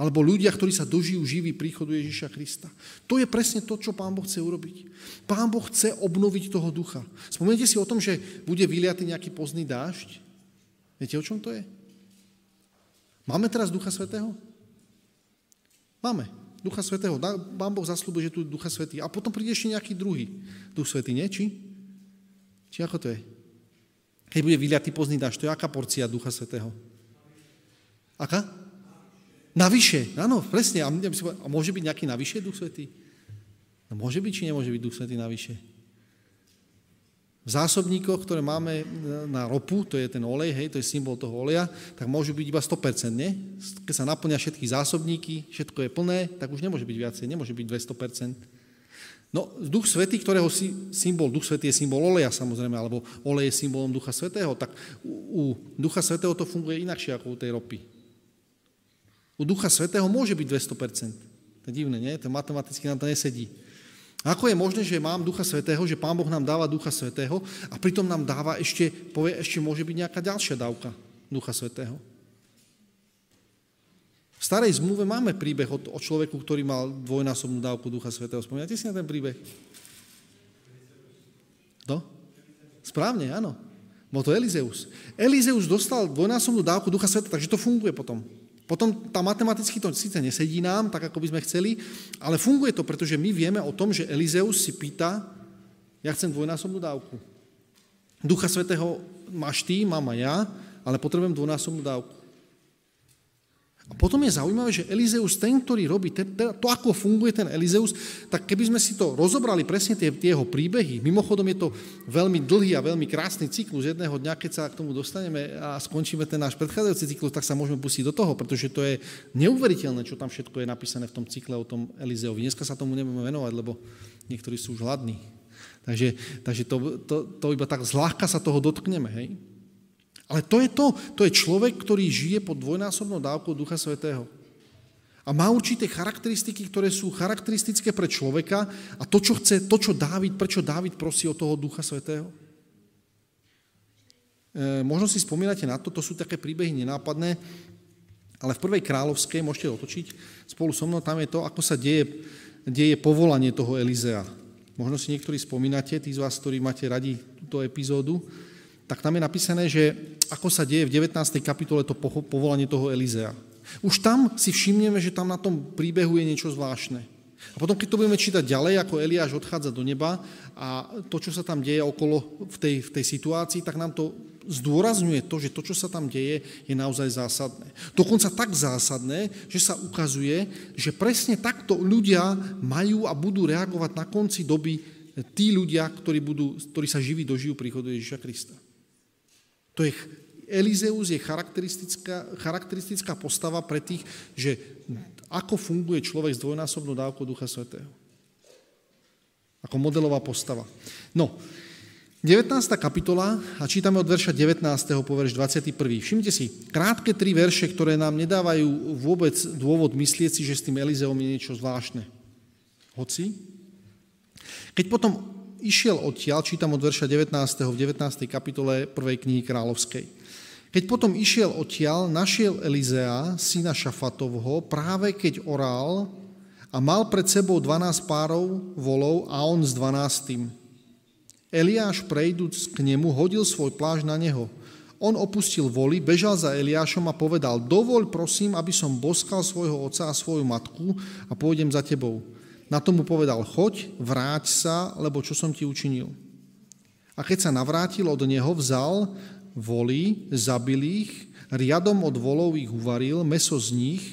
Alebo ľudia, ktorí sa dožijú živý príchodu Ježiša Krista. To je presne to, čo Pán Boh chce urobiť. Pán Boh chce obnoviť toho ducha. Spomeniete si o tom, že bude vyliatý nejaký pozný dážď? Viete, o čom to je? Máme teraz Ducha Svetého? Máme. Ducha Svetého. Pán Boh zaslúbil, že tu Ducha Svetý. A potom príde ešte nejaký druhý Duch Svetý, nie? Či? Či ako to je? Keď bude vyliatý pozný dážď, to je aká porcia Ducha Svetého? Aká? Navyše, áno, presne. A môže byť nejaký navyše Duch Svetý? No môže byť, či nemôže byť Duch Svetý navyše? V zásobníkoch, ktoré máme na ropu, to je ten olej, hej, to je symbol toho oleja, tak môžu byť iba 100%, nie? Keď sa naplňa všetky zásobníky, všetko je plné, tak už nemôže byť viacej, nemôže byť 200%. No, Duch Svetý, ktorého si, symbol, Duch Svetý je symbol oleja samozrejme, alebo olej je symbolom Ducha Svetého, tak u, u Ducha Svetého to funguje inakšie ako u tej ropy. U Ducha Svetého môže byť 200%. To je divné, nie? To matematicky nám to nesedí. Ako je možné, že mám Ducha Svetého, že Pán Boh nám dáva Ducha Svetého a pritom nám dáva ešte, povie, ešte môže byť nejaká ďalšia dávka Ducha Svetého? V starej zmluve máme príbeh o, o človeku, ktorý mal dvojnásobnú dávku Ducha Svetého. Spomínate si na ten príbeh? Kto? Správne, áno. Bol to Elizeus. Elizeus dostal dvojnásobnú dávku Ducha Svetého, takže to funguje potom. Potom tá matematicky to síce nesedí nám, tak ako by sme chceli, ale funguje to, pretože my vieme o tom, že Elizeus si pýta, ja chcem dvojnásobnú dávku. Ducha Svetého máš ty, mám a ja, ale potrebujem dvojnásobnú dávku. A potom je zaujímavé, že Elizeus, ten, ktorý robí to, ako funguje ten Elizeus, tak keby sme si to rozobrali presne tie, tie jeho príbehy, mimochodom je to veľmi dlhý a veľmi krásny cyklus jedného dňa, keď sa k tomu dostaneme a skončíme ten náš predchádzajúci cyklus, tak sa môžeme pustiť do toho, pretože to je neuveriteľné, čo tam všetko je napísané v tom cykle o tom Elizeovi. Dneska sa tomu nebudeme venovať, lebo niektorí sú už hladní. Takže, takže to, to, to iba tak zľahka sa toho dotkneme, hej? Ale to je to. To je človek, ktorý žije pod dvojnásobnou dávkou Ducha Svetého. A má určité charakteristiky, ktoré sú charakteristické pre človeka a to, čo chce, to, čo Dávid, prečo Dávid prosí o toho Ducha Svetého. E, možno si spomínate na to, to sú také príbehy nenápadné, ale v prvej kráľovskej, môžete otočiť spolu so mnou, tam je to, ako sa deje, deje povolanie toho Elizea. Možno si niektorí spomínate, tí z vás, ktorí máte radi túto epizódu, tak tam je napísané, že ako sa deje v 19. kapitole to povolanie toho Elizea. Už tam si všimneme, že tam na tom príbehu je niečo zvláštne. A potom, keď to budeme čítať ďalej, ako Eliáš odchádza do neba a to, čo sa tam deje okolo v tej, v tej situácii, tak nám to zdôrazňuje to, že to, čo sa tam deje, je naozaj zásadné. Dokonca tak zásadné, že sa ukazuje, že presne takto ľudia majú a budú reagovať na konci doby tí ľudia, ktorí, budú, ktorí sa živí dožijú príchodu Ježiša Krista. To je Elizeus je charakteristická, charakteristická postava pre tých, že ako funguje človek s dvojnásobnou dávkou Ducha Svetého. Ako modelová postava. No, 19. kapitola a čítame od verša 19. po verš 21. Všimte si, krátke tri verše, ktoré nám nedávajú vôbec dôvod myslieť si, že s tým Elizeom je niečo zvláštne. Hoci, keď potom išiel odtiaľ, čítam od verša 19. v 19. kapitole 1. knihy kráľovskej. Keď potom išiel odtiaľ, našiel Elizea, syna Šafatovho, práve keď orál a mal pred sebou 12 párov volov a on s 12. Eliáš prejdúc k nemu, hodil svoj pláž na neho. On opustil voli, bežal za Eliášom a povedal, dovoľ prosím, aby som boskal svojho otca a svoju matku a pôjdem za tebou. Na tomu povedal, choď, vráť sa, lebo čo som ti učinil. A keď sa navrátil od neho, vzal volí, zabil ich, riadom od volov ich uvaril, meso z nich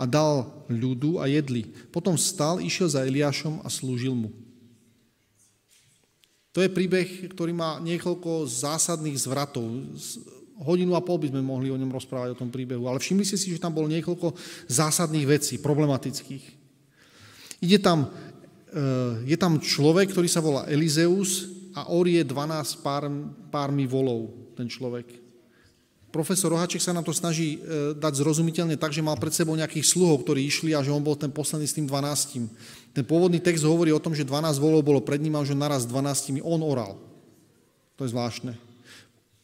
a dal ľudu a jedli. Potom vstal, išiel za Eliášom a slúžil mu. To je príbeh, ktorý má niekoľko zásadných zvratov. Hodinu a pol by sme mohli o ňom rozprávať, o tom príbehu, ale všimli ste si, že tam bolo niekoľko zásadných vecí, problematických. Ide tam, eh, je tam človek, ktorý sa volá Elizeus a orie 12 pár, pármi volov ten človek. Profesor Rohaček sa nám to snaží e, dať zrozumiteľne tak, že mal pred sebou nejakých sluhov, ktorí išli a že on bol ten posledný s tým 12. Ten pôvodný text hovorí o tom, že 12 volov bolo pred ním a že naraz 12 on oral. To je zvláštne.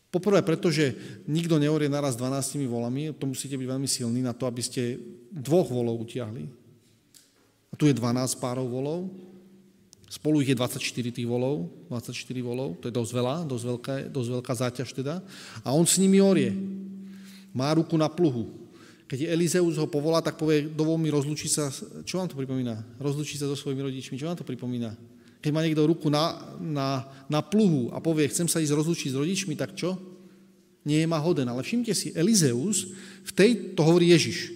Poprvé preto, že nikto neorie naraz 12 volami, to musíte byť veľmi silní na to, aby ste dvoch volov utiahli. A tu je 12 párov volov, Spolu ich je 24 tých volov, 24 volov, to je dosť veľa, dosť veľká, dosť veľká záťaž teda. A on s nimi orie. Má ruku na pluhu. Keď Elizeus ho povolá, tak povie, dovol mi rozlučiť sa, čo vám to pripomína? Rozlučiť sa so svojimi rodičmi, čo vám to pripomína? Keď má niekto ruku na, na, na pluhu a povie, chcem sa ísť rozlučiť s rodičmi, tak čo? Nie je ma hoden. Ale všimte si, Elizeus, v tej, to hovorí Ježiš,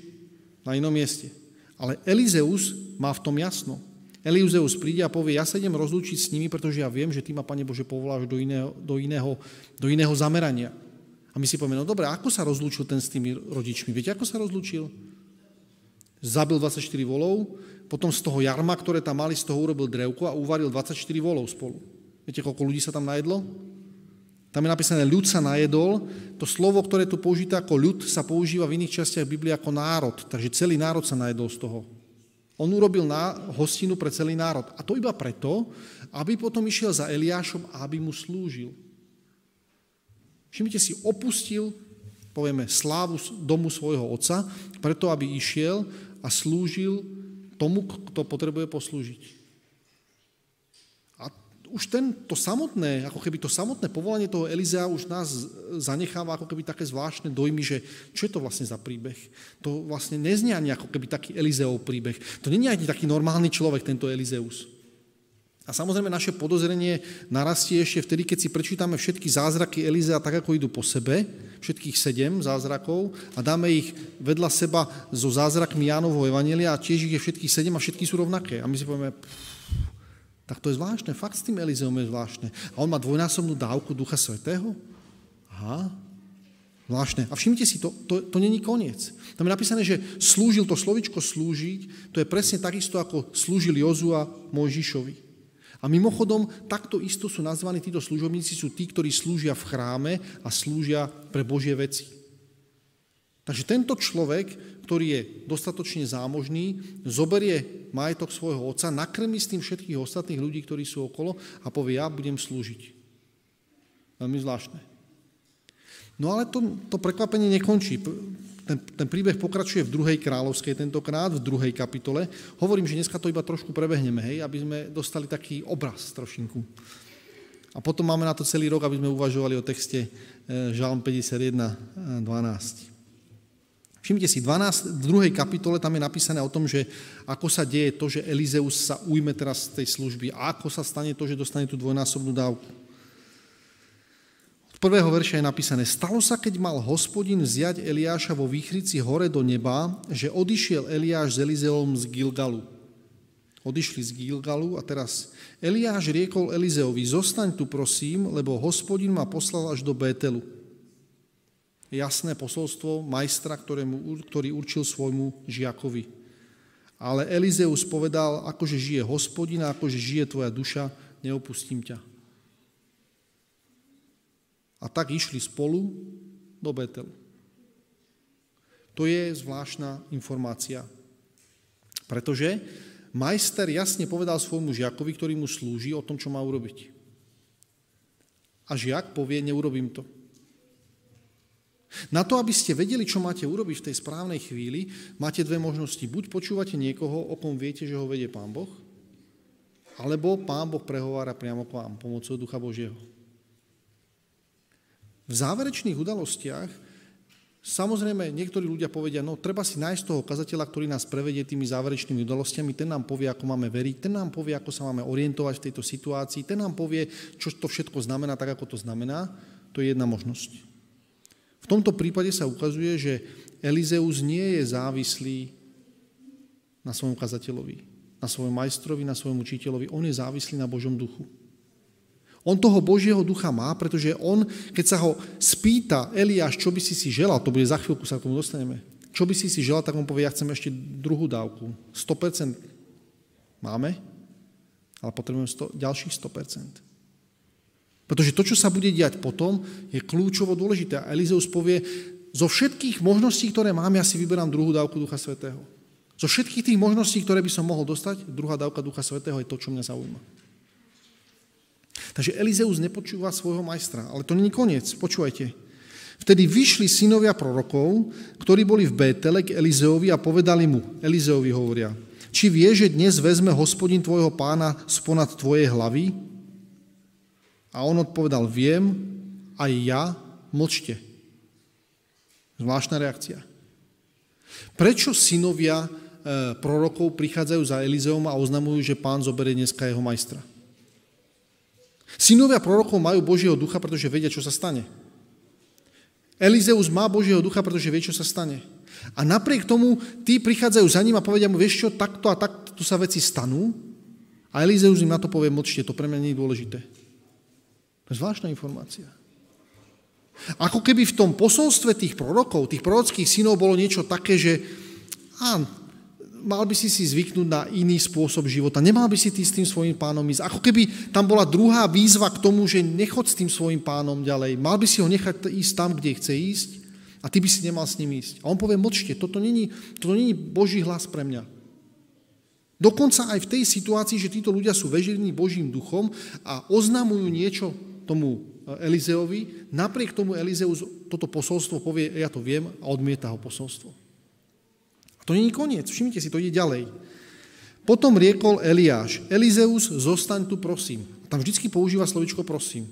na inom mieste. Ale Elizeus má v tom jasno. Eliuzeus príde a povie, ja sa idem rozlúčiť s nimi, pretože ja viem, že ty ma, Pane Bože, povoláš do iného, do iného, do iného zamerania. A my si povieme, no dobre, ako sa rozlúčil ten s tými rodičmi? Viete, ako sa rozlúčil? Zabil 24 volov, potom z toho jarma, ktoré tam mali, z toho urobil drevko a uvaril 24 volov spolu. Viete, koľko ľudí sa tam najedlo? Tam je napísané, ľud sa najedol. To slovo, ktoré tu použité ako ľud, sa používa v iných častiach Biblie ako národ. Takže celý národ sa najedol z toho. On urobil na hostinu pre celý národ. A to iba preto, aby potom išiel za Eliášom a aby mu slúžil. Všimnite si, opustil, povieme, slávu domu svojho otca, preto aby išiel a slúžil tomu, kto potrebuje poslúžiť už ten, to samotné, ako keby to samotné povolanie toho Elizea už nás zanecháva ako keby také zvláštne dojmy, že čo je to vlastne za príbeh. To vlastne neznie ani ako keby taký Elizeov príbeh. To je ani taký normálny človek, tento Elizeus. A samozrejme naše podozrenie narastie ešte vtedy, keď si prečítame všetky zázraky Elizea tak, ako idú po sebe, všetkých sedem zázrakov a dáme ich vedľa seba so zázrakmi Jánovho Evanelia a tiež ich je všetkých sedem a všetky sú rovnaké. A my si povieme, pff, tak to je zvláštne, fakt s tým Elizeom je zvláštne. A on má dvojnásobnú dávku Ducha Svetého? Aha, zvláštne. A všimnite si, to, to, to není koniec. Tam je napísané, že slúžil to slovičko slúžiť, to je presne takisto, ako slúžil Jozua Mojžišovi. A mimochodom, takto isto sú nazvaní títo služobníci, sú tí, ktorí slúžia v chráme a slúžia pre Božie veci. Takže tento človek, ktorý je dostatočne zámožný, zoberie majetok svojho otca, nakrmi s tým všetkých ostatných ľudí, ktorí sú okolo a povie, ja budem slúžiť. Veľmi zvláštne. No ale to, to prekvapenie nekončí. Ten, ten príbeh pokračuje v druhej kráľovskej tentokrát, v druhej kapitole. Hovorím, že dneska to iba trošku prebehneme, hej, aby sme dostali taký obraz trošinku. A potom máme na to celý rok, aby sme uvažovali o texte e, Žalm 51, 12. Všimnite si, 12, v druhej kapitole tam je napísané o tom, že ako sa deje to, že Elizeus sa ujme teraz tej služby a ako sa stane to, že dostane tú dvojnásobnú dávku. Od prvého verša je napísané, stalo sa, keď mal hospodin vziať Eliáša vo výchrici hore do neba, že odišiel Eliáš s Elizeom z Gilgalu. Odišli z Gilgalu a teraz Eliáš riekol Elizeovi, zostaň tu prosím, lebo hospodin ma poslal až do Bételu jasné posolstvo majstra, ktorému, ktorý určil svojmu žiakovi. Ale Elizeus povedal, akože žije hospodina, akože žije tvoja duša, neopustím ťa. A tak išli spolu do Betelu. To je zvláštna informácia, pretože majster jasne povedal svojmu žiakovi, ktorý mu slúži, o tom, čo má urobiť. A žiak povie, neurobím to. Na to, aby ste vedeli, čo máte urobiť v tej správnej chvíli, máte dve možnosti. Buď počúvate niekoho, o kom viete, že ho vedie Pán Boh, alebo Pán Boh prehovára priamo k vám pomocou Ducha Božieho. V záverečných udalostiach samozrejme niektorí ľudia povedia, no treba si nájsť toho kazateľa, ktorý nás prevedie tými záverečnými udalostiami, ten nám povie, ako máme veriť, ten nám povie, ako sa máme orientovať v tejto situácii, ten nám povie, čo to všetko znamená, tak ako to znamená. To je jedna možnosť. V tomto prípade sa ukazuje, že Elizeus nie je závislý na svojom kazateľovi, na svojom majstrovi, na svojom učiteľovi. On je závislý na Božom duchu. On toho Božieho ducha má, pretože on, keď sa ho spýta Eliáš, čo by si si želal, to bude za chvíľku, sa k tomu dostaneme, čo by si si želal, tak on povie, ja chcem ešte druhú dávku. 100% máme, ale potrebujeme 100, ďalších 100%. Pretože to, čo sa bude diať potom, je kľúčovo dôležité. A Elizeus povie, zo všetkých možností, ktoré mám, ja si vyberám druhú dávku Ducha Svetého. Zo všetkých tých možností, ktoré by som mohol dostať, druhá dávka Ducha Svetého je to, čo mňa zaujíma. Takže Elizeus nepočúva svojho majstra, ale to není koniec, počúvajte. Vtedy vyšli synovia prorokov, ktorí boli v Bétele k Elizeovi a povedali mu, Elizeovi hovoria, či vie, že dnes vezme hospodin tvojho pána sponad tvojej hlavy? A on odpovedal, viem, aj ja, mlčte. Zvláštna reakcia. Prečo synovia e, prorokov prichádzajú za Elizeom a oznamujú, že pán zoberie dneska jeho majstra? Synovia prorokov majú Božieho ducha, pretože vedia, čo sa stane. Elizeus má Božieho ducha, pretože vie, čo sa stane. A napriek tomu tí prichádzajú za ním a povedia mu, vieš čo, takto a takto sa veci stanú. A Elizeus im na to povie, mlčte, to pre mňa nie je dôležité. To je zvláštna informácia. Ako keby v tom posolstve tých prorokov, tých prorockých synov bolo niečo také, že á, mal by si si zvyknúť na iný spôsob života, nemal by si ty s tým svojim pánom ísť. Ako keby tam bola druhá výzva k tomu, že nechod s tým svojim pánom ďalej, mal by si ho nechať ísť tam, kde chce ísť a ty by si nemal s ním ísť. A on povie, mlčte, toto není, toto není Boží hlas pre mňa. Dokonca aj v tej situácii, že títo ľudia sú vežení Božím duchom a oznamujú niečo tomu e, Elizeovi, napriek tomu Elizeus toto posolstvo povie, ja to viem, a odmieta ho posolstvo. A to není koniec, všimnite si, to ide ďalej. Potom riekol Eliáš, Elizeus, zostaň tu prosím. Tam vždycky používa slovičko prosím.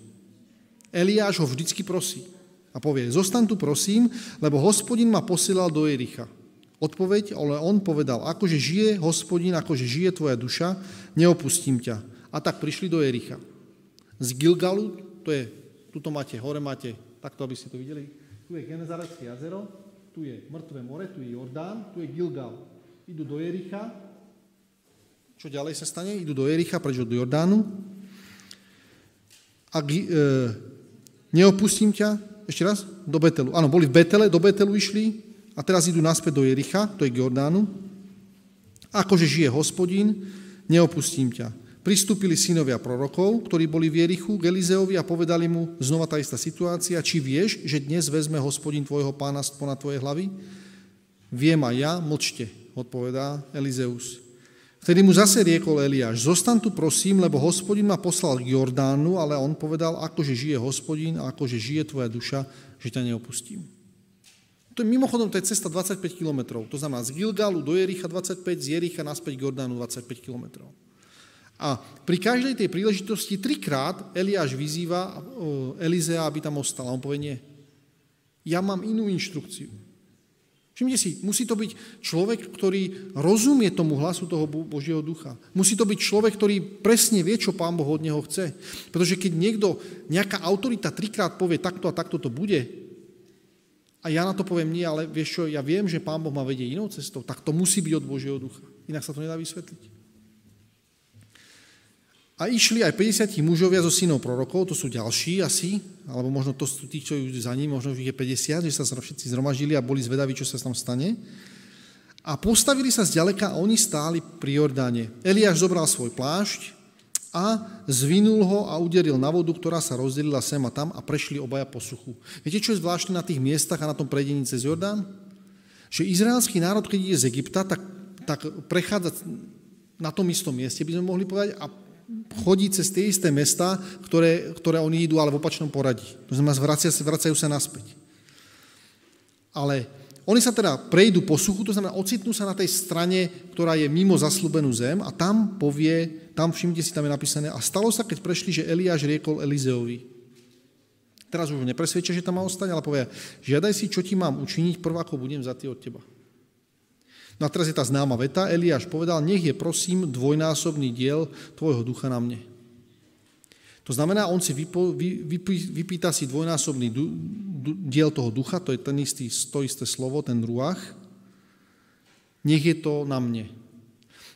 Eliáš ho vždycky prosí a povie, zostaň tu prosím, lebo hospodin ma posielal do Jericha. Odpoveď, ale on povedal, akože žije hospodin, akože žije tvoja duša, neopustím ťa. A tak prišli do Jericha. Z Gilgalu, to je, tuto máte, hore máte, takto, aby ste to videli, tu je Genezarecké jazero, tu je mŕtve more, tu je Jordán, tu je Gilgal. Idú do Jericha. Čo ďalej sa stane? Idú do Jericha, prečo do Jordánu. A e, neopustím ťa, ešte raz, do Betelu. Áno, boli v Betele, do Betelu išli a teraz idú naspäť do Jericha, to je k Jordánu. Akože žije hospodín, neopustím ťa. Pristúpili synovia prorokov, ktorí boli v Jerichu, k Elizeovi a povedali mu, znova tá istá situácia, či vieš, že dnes vezme hospodin tvojho pána na tvoje hlavy? Viem a ja, mlčte, odpovedá Elizeus. Vtedy mu zase riekol Eliáš, zostan tu prosím, lebo hospodin ma poslal k Jordánu, ale on povedal, akože žije hospodin a akože žije tvoja duša, že ťa neopustím. To je, mimochodom, to je cesta 25 km. To znamená z Gilgalu do Jericha 25, z Jericha naspäť k Jordánu 25 km. A pri každej tej príležitosti trikrát Eliáš vyzýva Elizea, aby tam ostal. A on povie, nie, ja mám inú inštrukciu. Všimte si, musí to byť človek, ktorý rozumie tomu hlasu toho Božieho ducha. Musí to byť človek, ktorý presne vie, čo Pán Boh od neho chce. Pretože keď niekto, nejaká autorita trikrát povie takto a takto to bude, a ja na to poviem nie, ale vieš čo, ja viem, že Pán Boh ma vedie inou cestou, tak to musí byť od Božieho ducha. Inak sa to nedá vysvetliť. A išli aj 50 mužovia zo synov prorokov, to sú ďalší asi, alebo možno to sú tí, čo za ním, možno ich je 50, že sa všetci zhromaždili a boli zvedaví, čo sa tam stane. A postavili sa zďaleka a oni stáli pri Jordáne. Eliáš zobral svoj plášť a zvinul ho a uderil na vodu, ktorá sa rozdelila sem a tam a prešli obaja po suchu. Viete, čo je zvláštne na tých miestach a na tom prejdení cez Jordán? Že izraelský národ, keď ide z Egypta, tak, tak prechádza na tom istom mieste, by sme mohli povedať, a chodí cez tie isté mesta, ktoré, ktoré oni idú, ale v opačnom poradí. To znamená, vracia, vracajú sa naspäť. Ale oni sa teda prejdú po suchu, to znamená, ocitnú sa na tej strane, ktorá je mimo zaslúbenú zem a tam povie, tam všimte si, tam je napísané, a stalo sa, keď prešli, že Eliáš riekol Elizeovi. Teraz už nepresvedčia, že tam má ostať, ale povie, žiadaj si, čo ti mám učiniť, prvá, ako budem za ty od teba. No a teraz je tá známa veta, Eliáš povedal, nech je prosím dvojnásobný diel tvojho ducha na mne. To znamená, on si vypo, vy, vy, vypýta si dvojnásobný du, du, diel toho ducha, to je ten istý, to isté slovo, ten ruach, nech je to na mne.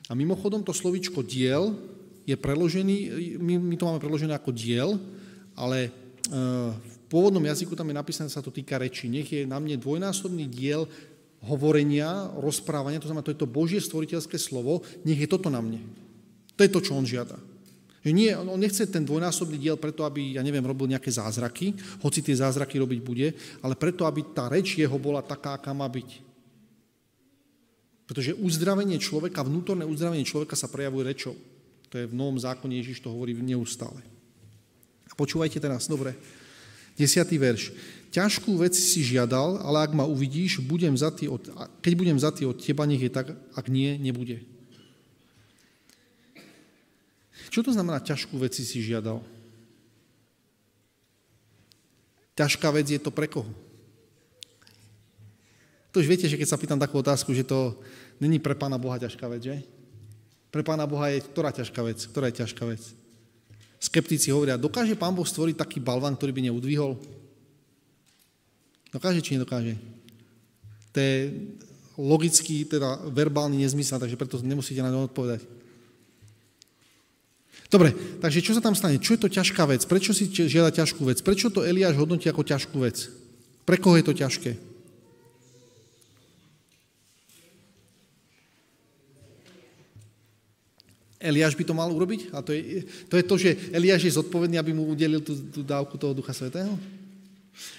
A mimochodom to slovičko diel je preložený, my, my to máme preložené ako diel, ale e, v pôvodnom jazyku tam je napísané, sa to týka reči. Nech je na mne dvojnásobný diel hovorenia, rozprávania, to znamená, to je to Božie stvoriteľské slovo, nech je toto na mne. To je to, čo on žiada. Že nie, on nechce ten dvojnásobný diel preto, aby, ja neviem, robil nejaké zázraky, hoci tie zázraky robiť bude, ale preto, aby tá reč jeho bola taká, aká má byť. Pretože uzdravenie človeka, vnútorné uzdravenie človeka sa prejavuje rečou. To je v Novom zákone, Ježiš to hovorí neustále. A počúvajte teraz, dobre. Desiatý verš. Ťažkú vec si žiadal, ale ak ma uvidíš, budem zatý od, keď budem zatý od teba, nech je tak, ak nie, nebude. Čo to znamená ťažkú vec si žiadal? Ťažká vec je to pre koho? To už viete, že keď sa pýtam takú otázku, že to není pre Pána Boha ťažká vec, že? Pre Pána Boha je ktorá ťažká vec? Ktorá je ťažká vec? Skeptici hovoria, dokáže Pán Boh stvoriť taký balván, ktorý by neudvihol? Dokáže či nedokáže? To je logický, teda verbálny nezmysel, takže preto nemusíte na to odpovedať. Dobre, takže čo sa tam stane? Čo je to ťažká vec? Prečo si žiada ťažkú vec? Prečo to Eliáš hodnotí ako ťažkú vec? Pre koho je to ťažké? Eliáš by to mal urobiť? A to je to, je to že Eliáš je zodpovedný, aby mu udelil tú, tú dávku toho Ducha Svetého?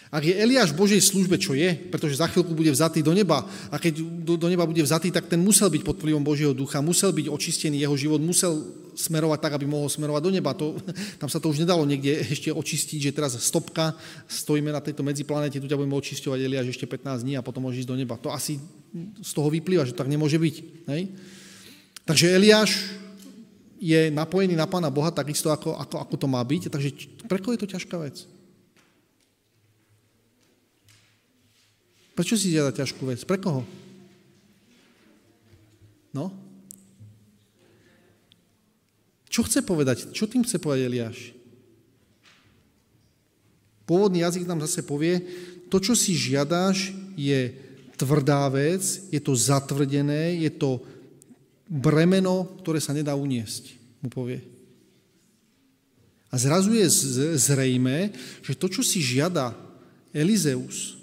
Ak je Eliáš v Božej službe, čo je, pretože za chvíľku bude vzatý do neba a keď do, do neba bude vzatý, tak ten musel byť pod vplyvom Božieho ducha, musel byť očistený, jeho život musel smerovať tak, aby mohol smerovať do neba. To, tam sa to už nedalo niekde ešte očistiť, že teraz stopka, stojíme na tejto medziplanete, tu ťa budeme očisťovať Eliáš ešte 15 dní a potom môžeš ísť do neba. To asi z toho vyplýva, že tak nemôže byť. Hej? Takže Eliáš je napojený na Pána Boha takisto, ako, ako, ako to má byť. Takže pre koho je to ťažká vec? Prečo si žiada ťažkú vec? Pre koho? No? Čo chce povedať? Čo tým chce povedať Eliáš? Pôvodný jazyk nám zase povie, to, čo si žiadáš, je tvrdá vec, je to zatvrdené, je to bremeno, ktoré sa nedá uniesť, mu povie. A zrazu je zrejme, že to, čo si žiada Elizeus,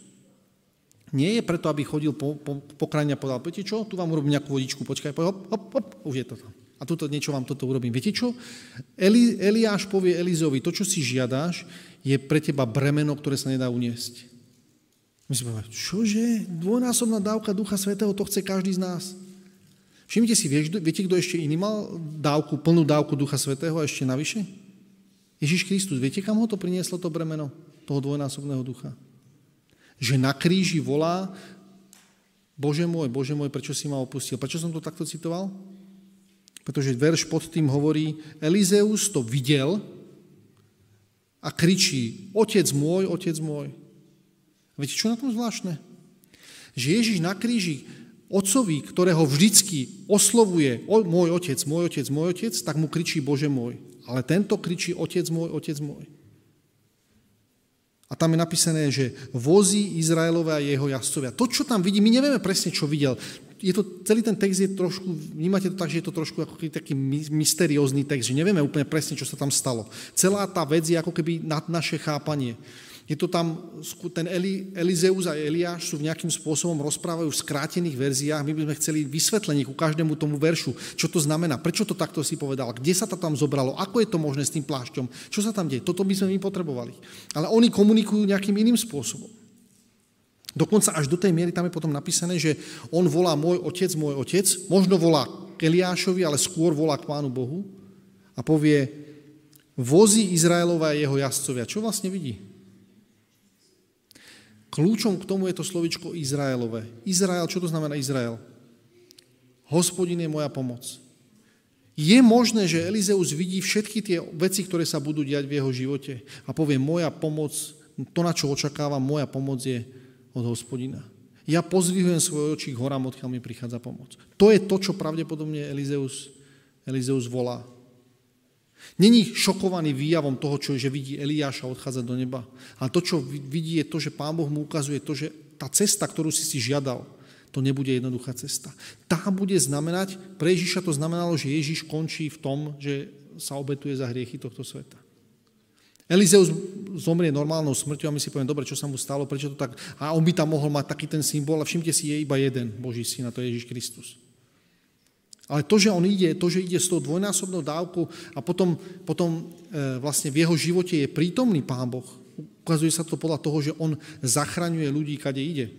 nie je preto, aby chodil po, po, po krajine a povedal, viete čo, tu vám urobím nejakú vodičku, počkaj, hop, hop, hop, už je to tam. A tuto niečo vám toto urobím. Viete čo? Eli, Eliáš povie Elizovi, to, čo si žiadáš, je pre teba bremeno, ktoré sa nedá uniesť. My si povieme, čože? Dvojnásobná dávka Ducha Svetého, to chce každý z nás. Všimnite si, viete, kto ešte iný mal dávku, plnú dávku Ducha Svetého a ešte navyše? Ježiš Kristus. Viete, kam ho to prinieslo, to bremeno toho dvojnásobného ducha? Že na kríži volá Bože môj, Bože môj, prečo si ma opustil? Prečo som to takto citoval? Pretože verš pod tým hovorí, Elizeus to videl a kričí, otec môj, otec môj. Viete, čo na tom zvláštne? Že Ježiš na kríži otcovi, ktorého vždycky oslovuje môj otec, môj otec, môj otec, tak mu kričí Bože môj. Ale tento kričí otec môj, otec môj. A tam je napísané, že vozí Izraelové a jeho jazdcovia. To, čo tam vidí, my nevieme presne, čo videl. Je to, celý ten text je trošku, vnímate to tak, že je to trošku ako taký mysteriózny text, že nevieme úplne presne, čo sa tam stalo. Celá tá vec je ako keby nad naše chápanie. Je to tam, ten Eli, Elizeus a Eliáš sú v nejakým spôsobom rozprávajú v skrátených verziách. My by sme chceli vysvetlenie ku každému tomu veršu, čo to znamená, prečo to takto si povedal, kde sa to tam zobralo, ako je to možné s tým plášťom, čo sa tam deje. Toto by sme my potrebovali. Ale oni komunikujú nejakým iným spôsobom. Dokonca až do tej miery tam je potom napísané, že on volá môj otec, môj otec, možno volá k Eliášovi, ale skôr volá k Pánu Bohu a povie, vozí Izraelova a jeho jazdcovia. Čo vlastne vidí? Kľúčom k tomu je to slovičko Izraelové. Izrael, čo to znamená Izrael? Hospodin je moja pomoc. Je možné, že Elizeus vidí všetky tie veci, ktoré sa budú diať v jeho živote a povie, moja pomoc, to, na čo očakávam, moja pomoc je od hospodina. Ja pozvihujem svoje oči k horám, odkiaľ mi prichádza pomoc. To je to, čo pravdepodobne Elizeus, Elizeus volá. Není šokovaný výjavom toho, čo, že vidí Eliáša odchádzať do neba. A to, čo vidí, je to, že Pán Boh mu ukazuje to, že tá cesta, ktorú si si žiadal, to nebude jednoduchá cesta. Tá bude znamenať, pre Ježiša to znamenalo, že Ježiš končí v tom, že sa obetuje za hriechy tohto sveta. Elizeus zomrie normálnou smrťou a my si povieme, dobre, čo sa mu stalo, prečo to tak... A on by tam mohol mať taký ten symbol a všimte si, je iba jeden Boží syn a to je Ježiš Kristus. Ale to, že on ide, to, že ide s tou dvojnásobnou dávkou a potom, potom e, vlastne v jeho živote je prítomný Pán Boh, ukazuje sa to podľa toho, že on zachraňuje ľudí, kade ide.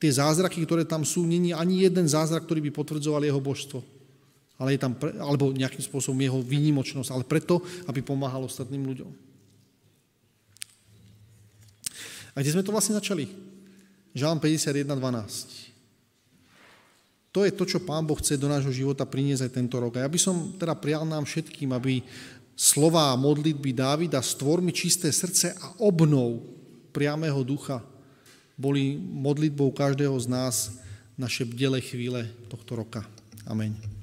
Tie zázraky, ktoré tam sú, není ani jeden zázrak, ktorý by potvrdzoval jeho božstvo. Ale je tam, pre, alebo nejakým spôsobom jeho výnimočnosť, ale preto, aby pomáhal ostatným ľuďom. A kde sme to vlastne začali? Žalm 51.12. To je to, čo Pán Boh chce do nášho života priniesť aj tento rok. A ja by som teda prial nám všetkým, aby slova modlitby Dávida stvormi čisté srdce a obnov priamého ducha boli modlitbou každého z nás naše bdele chvíle tohto roka. Amen.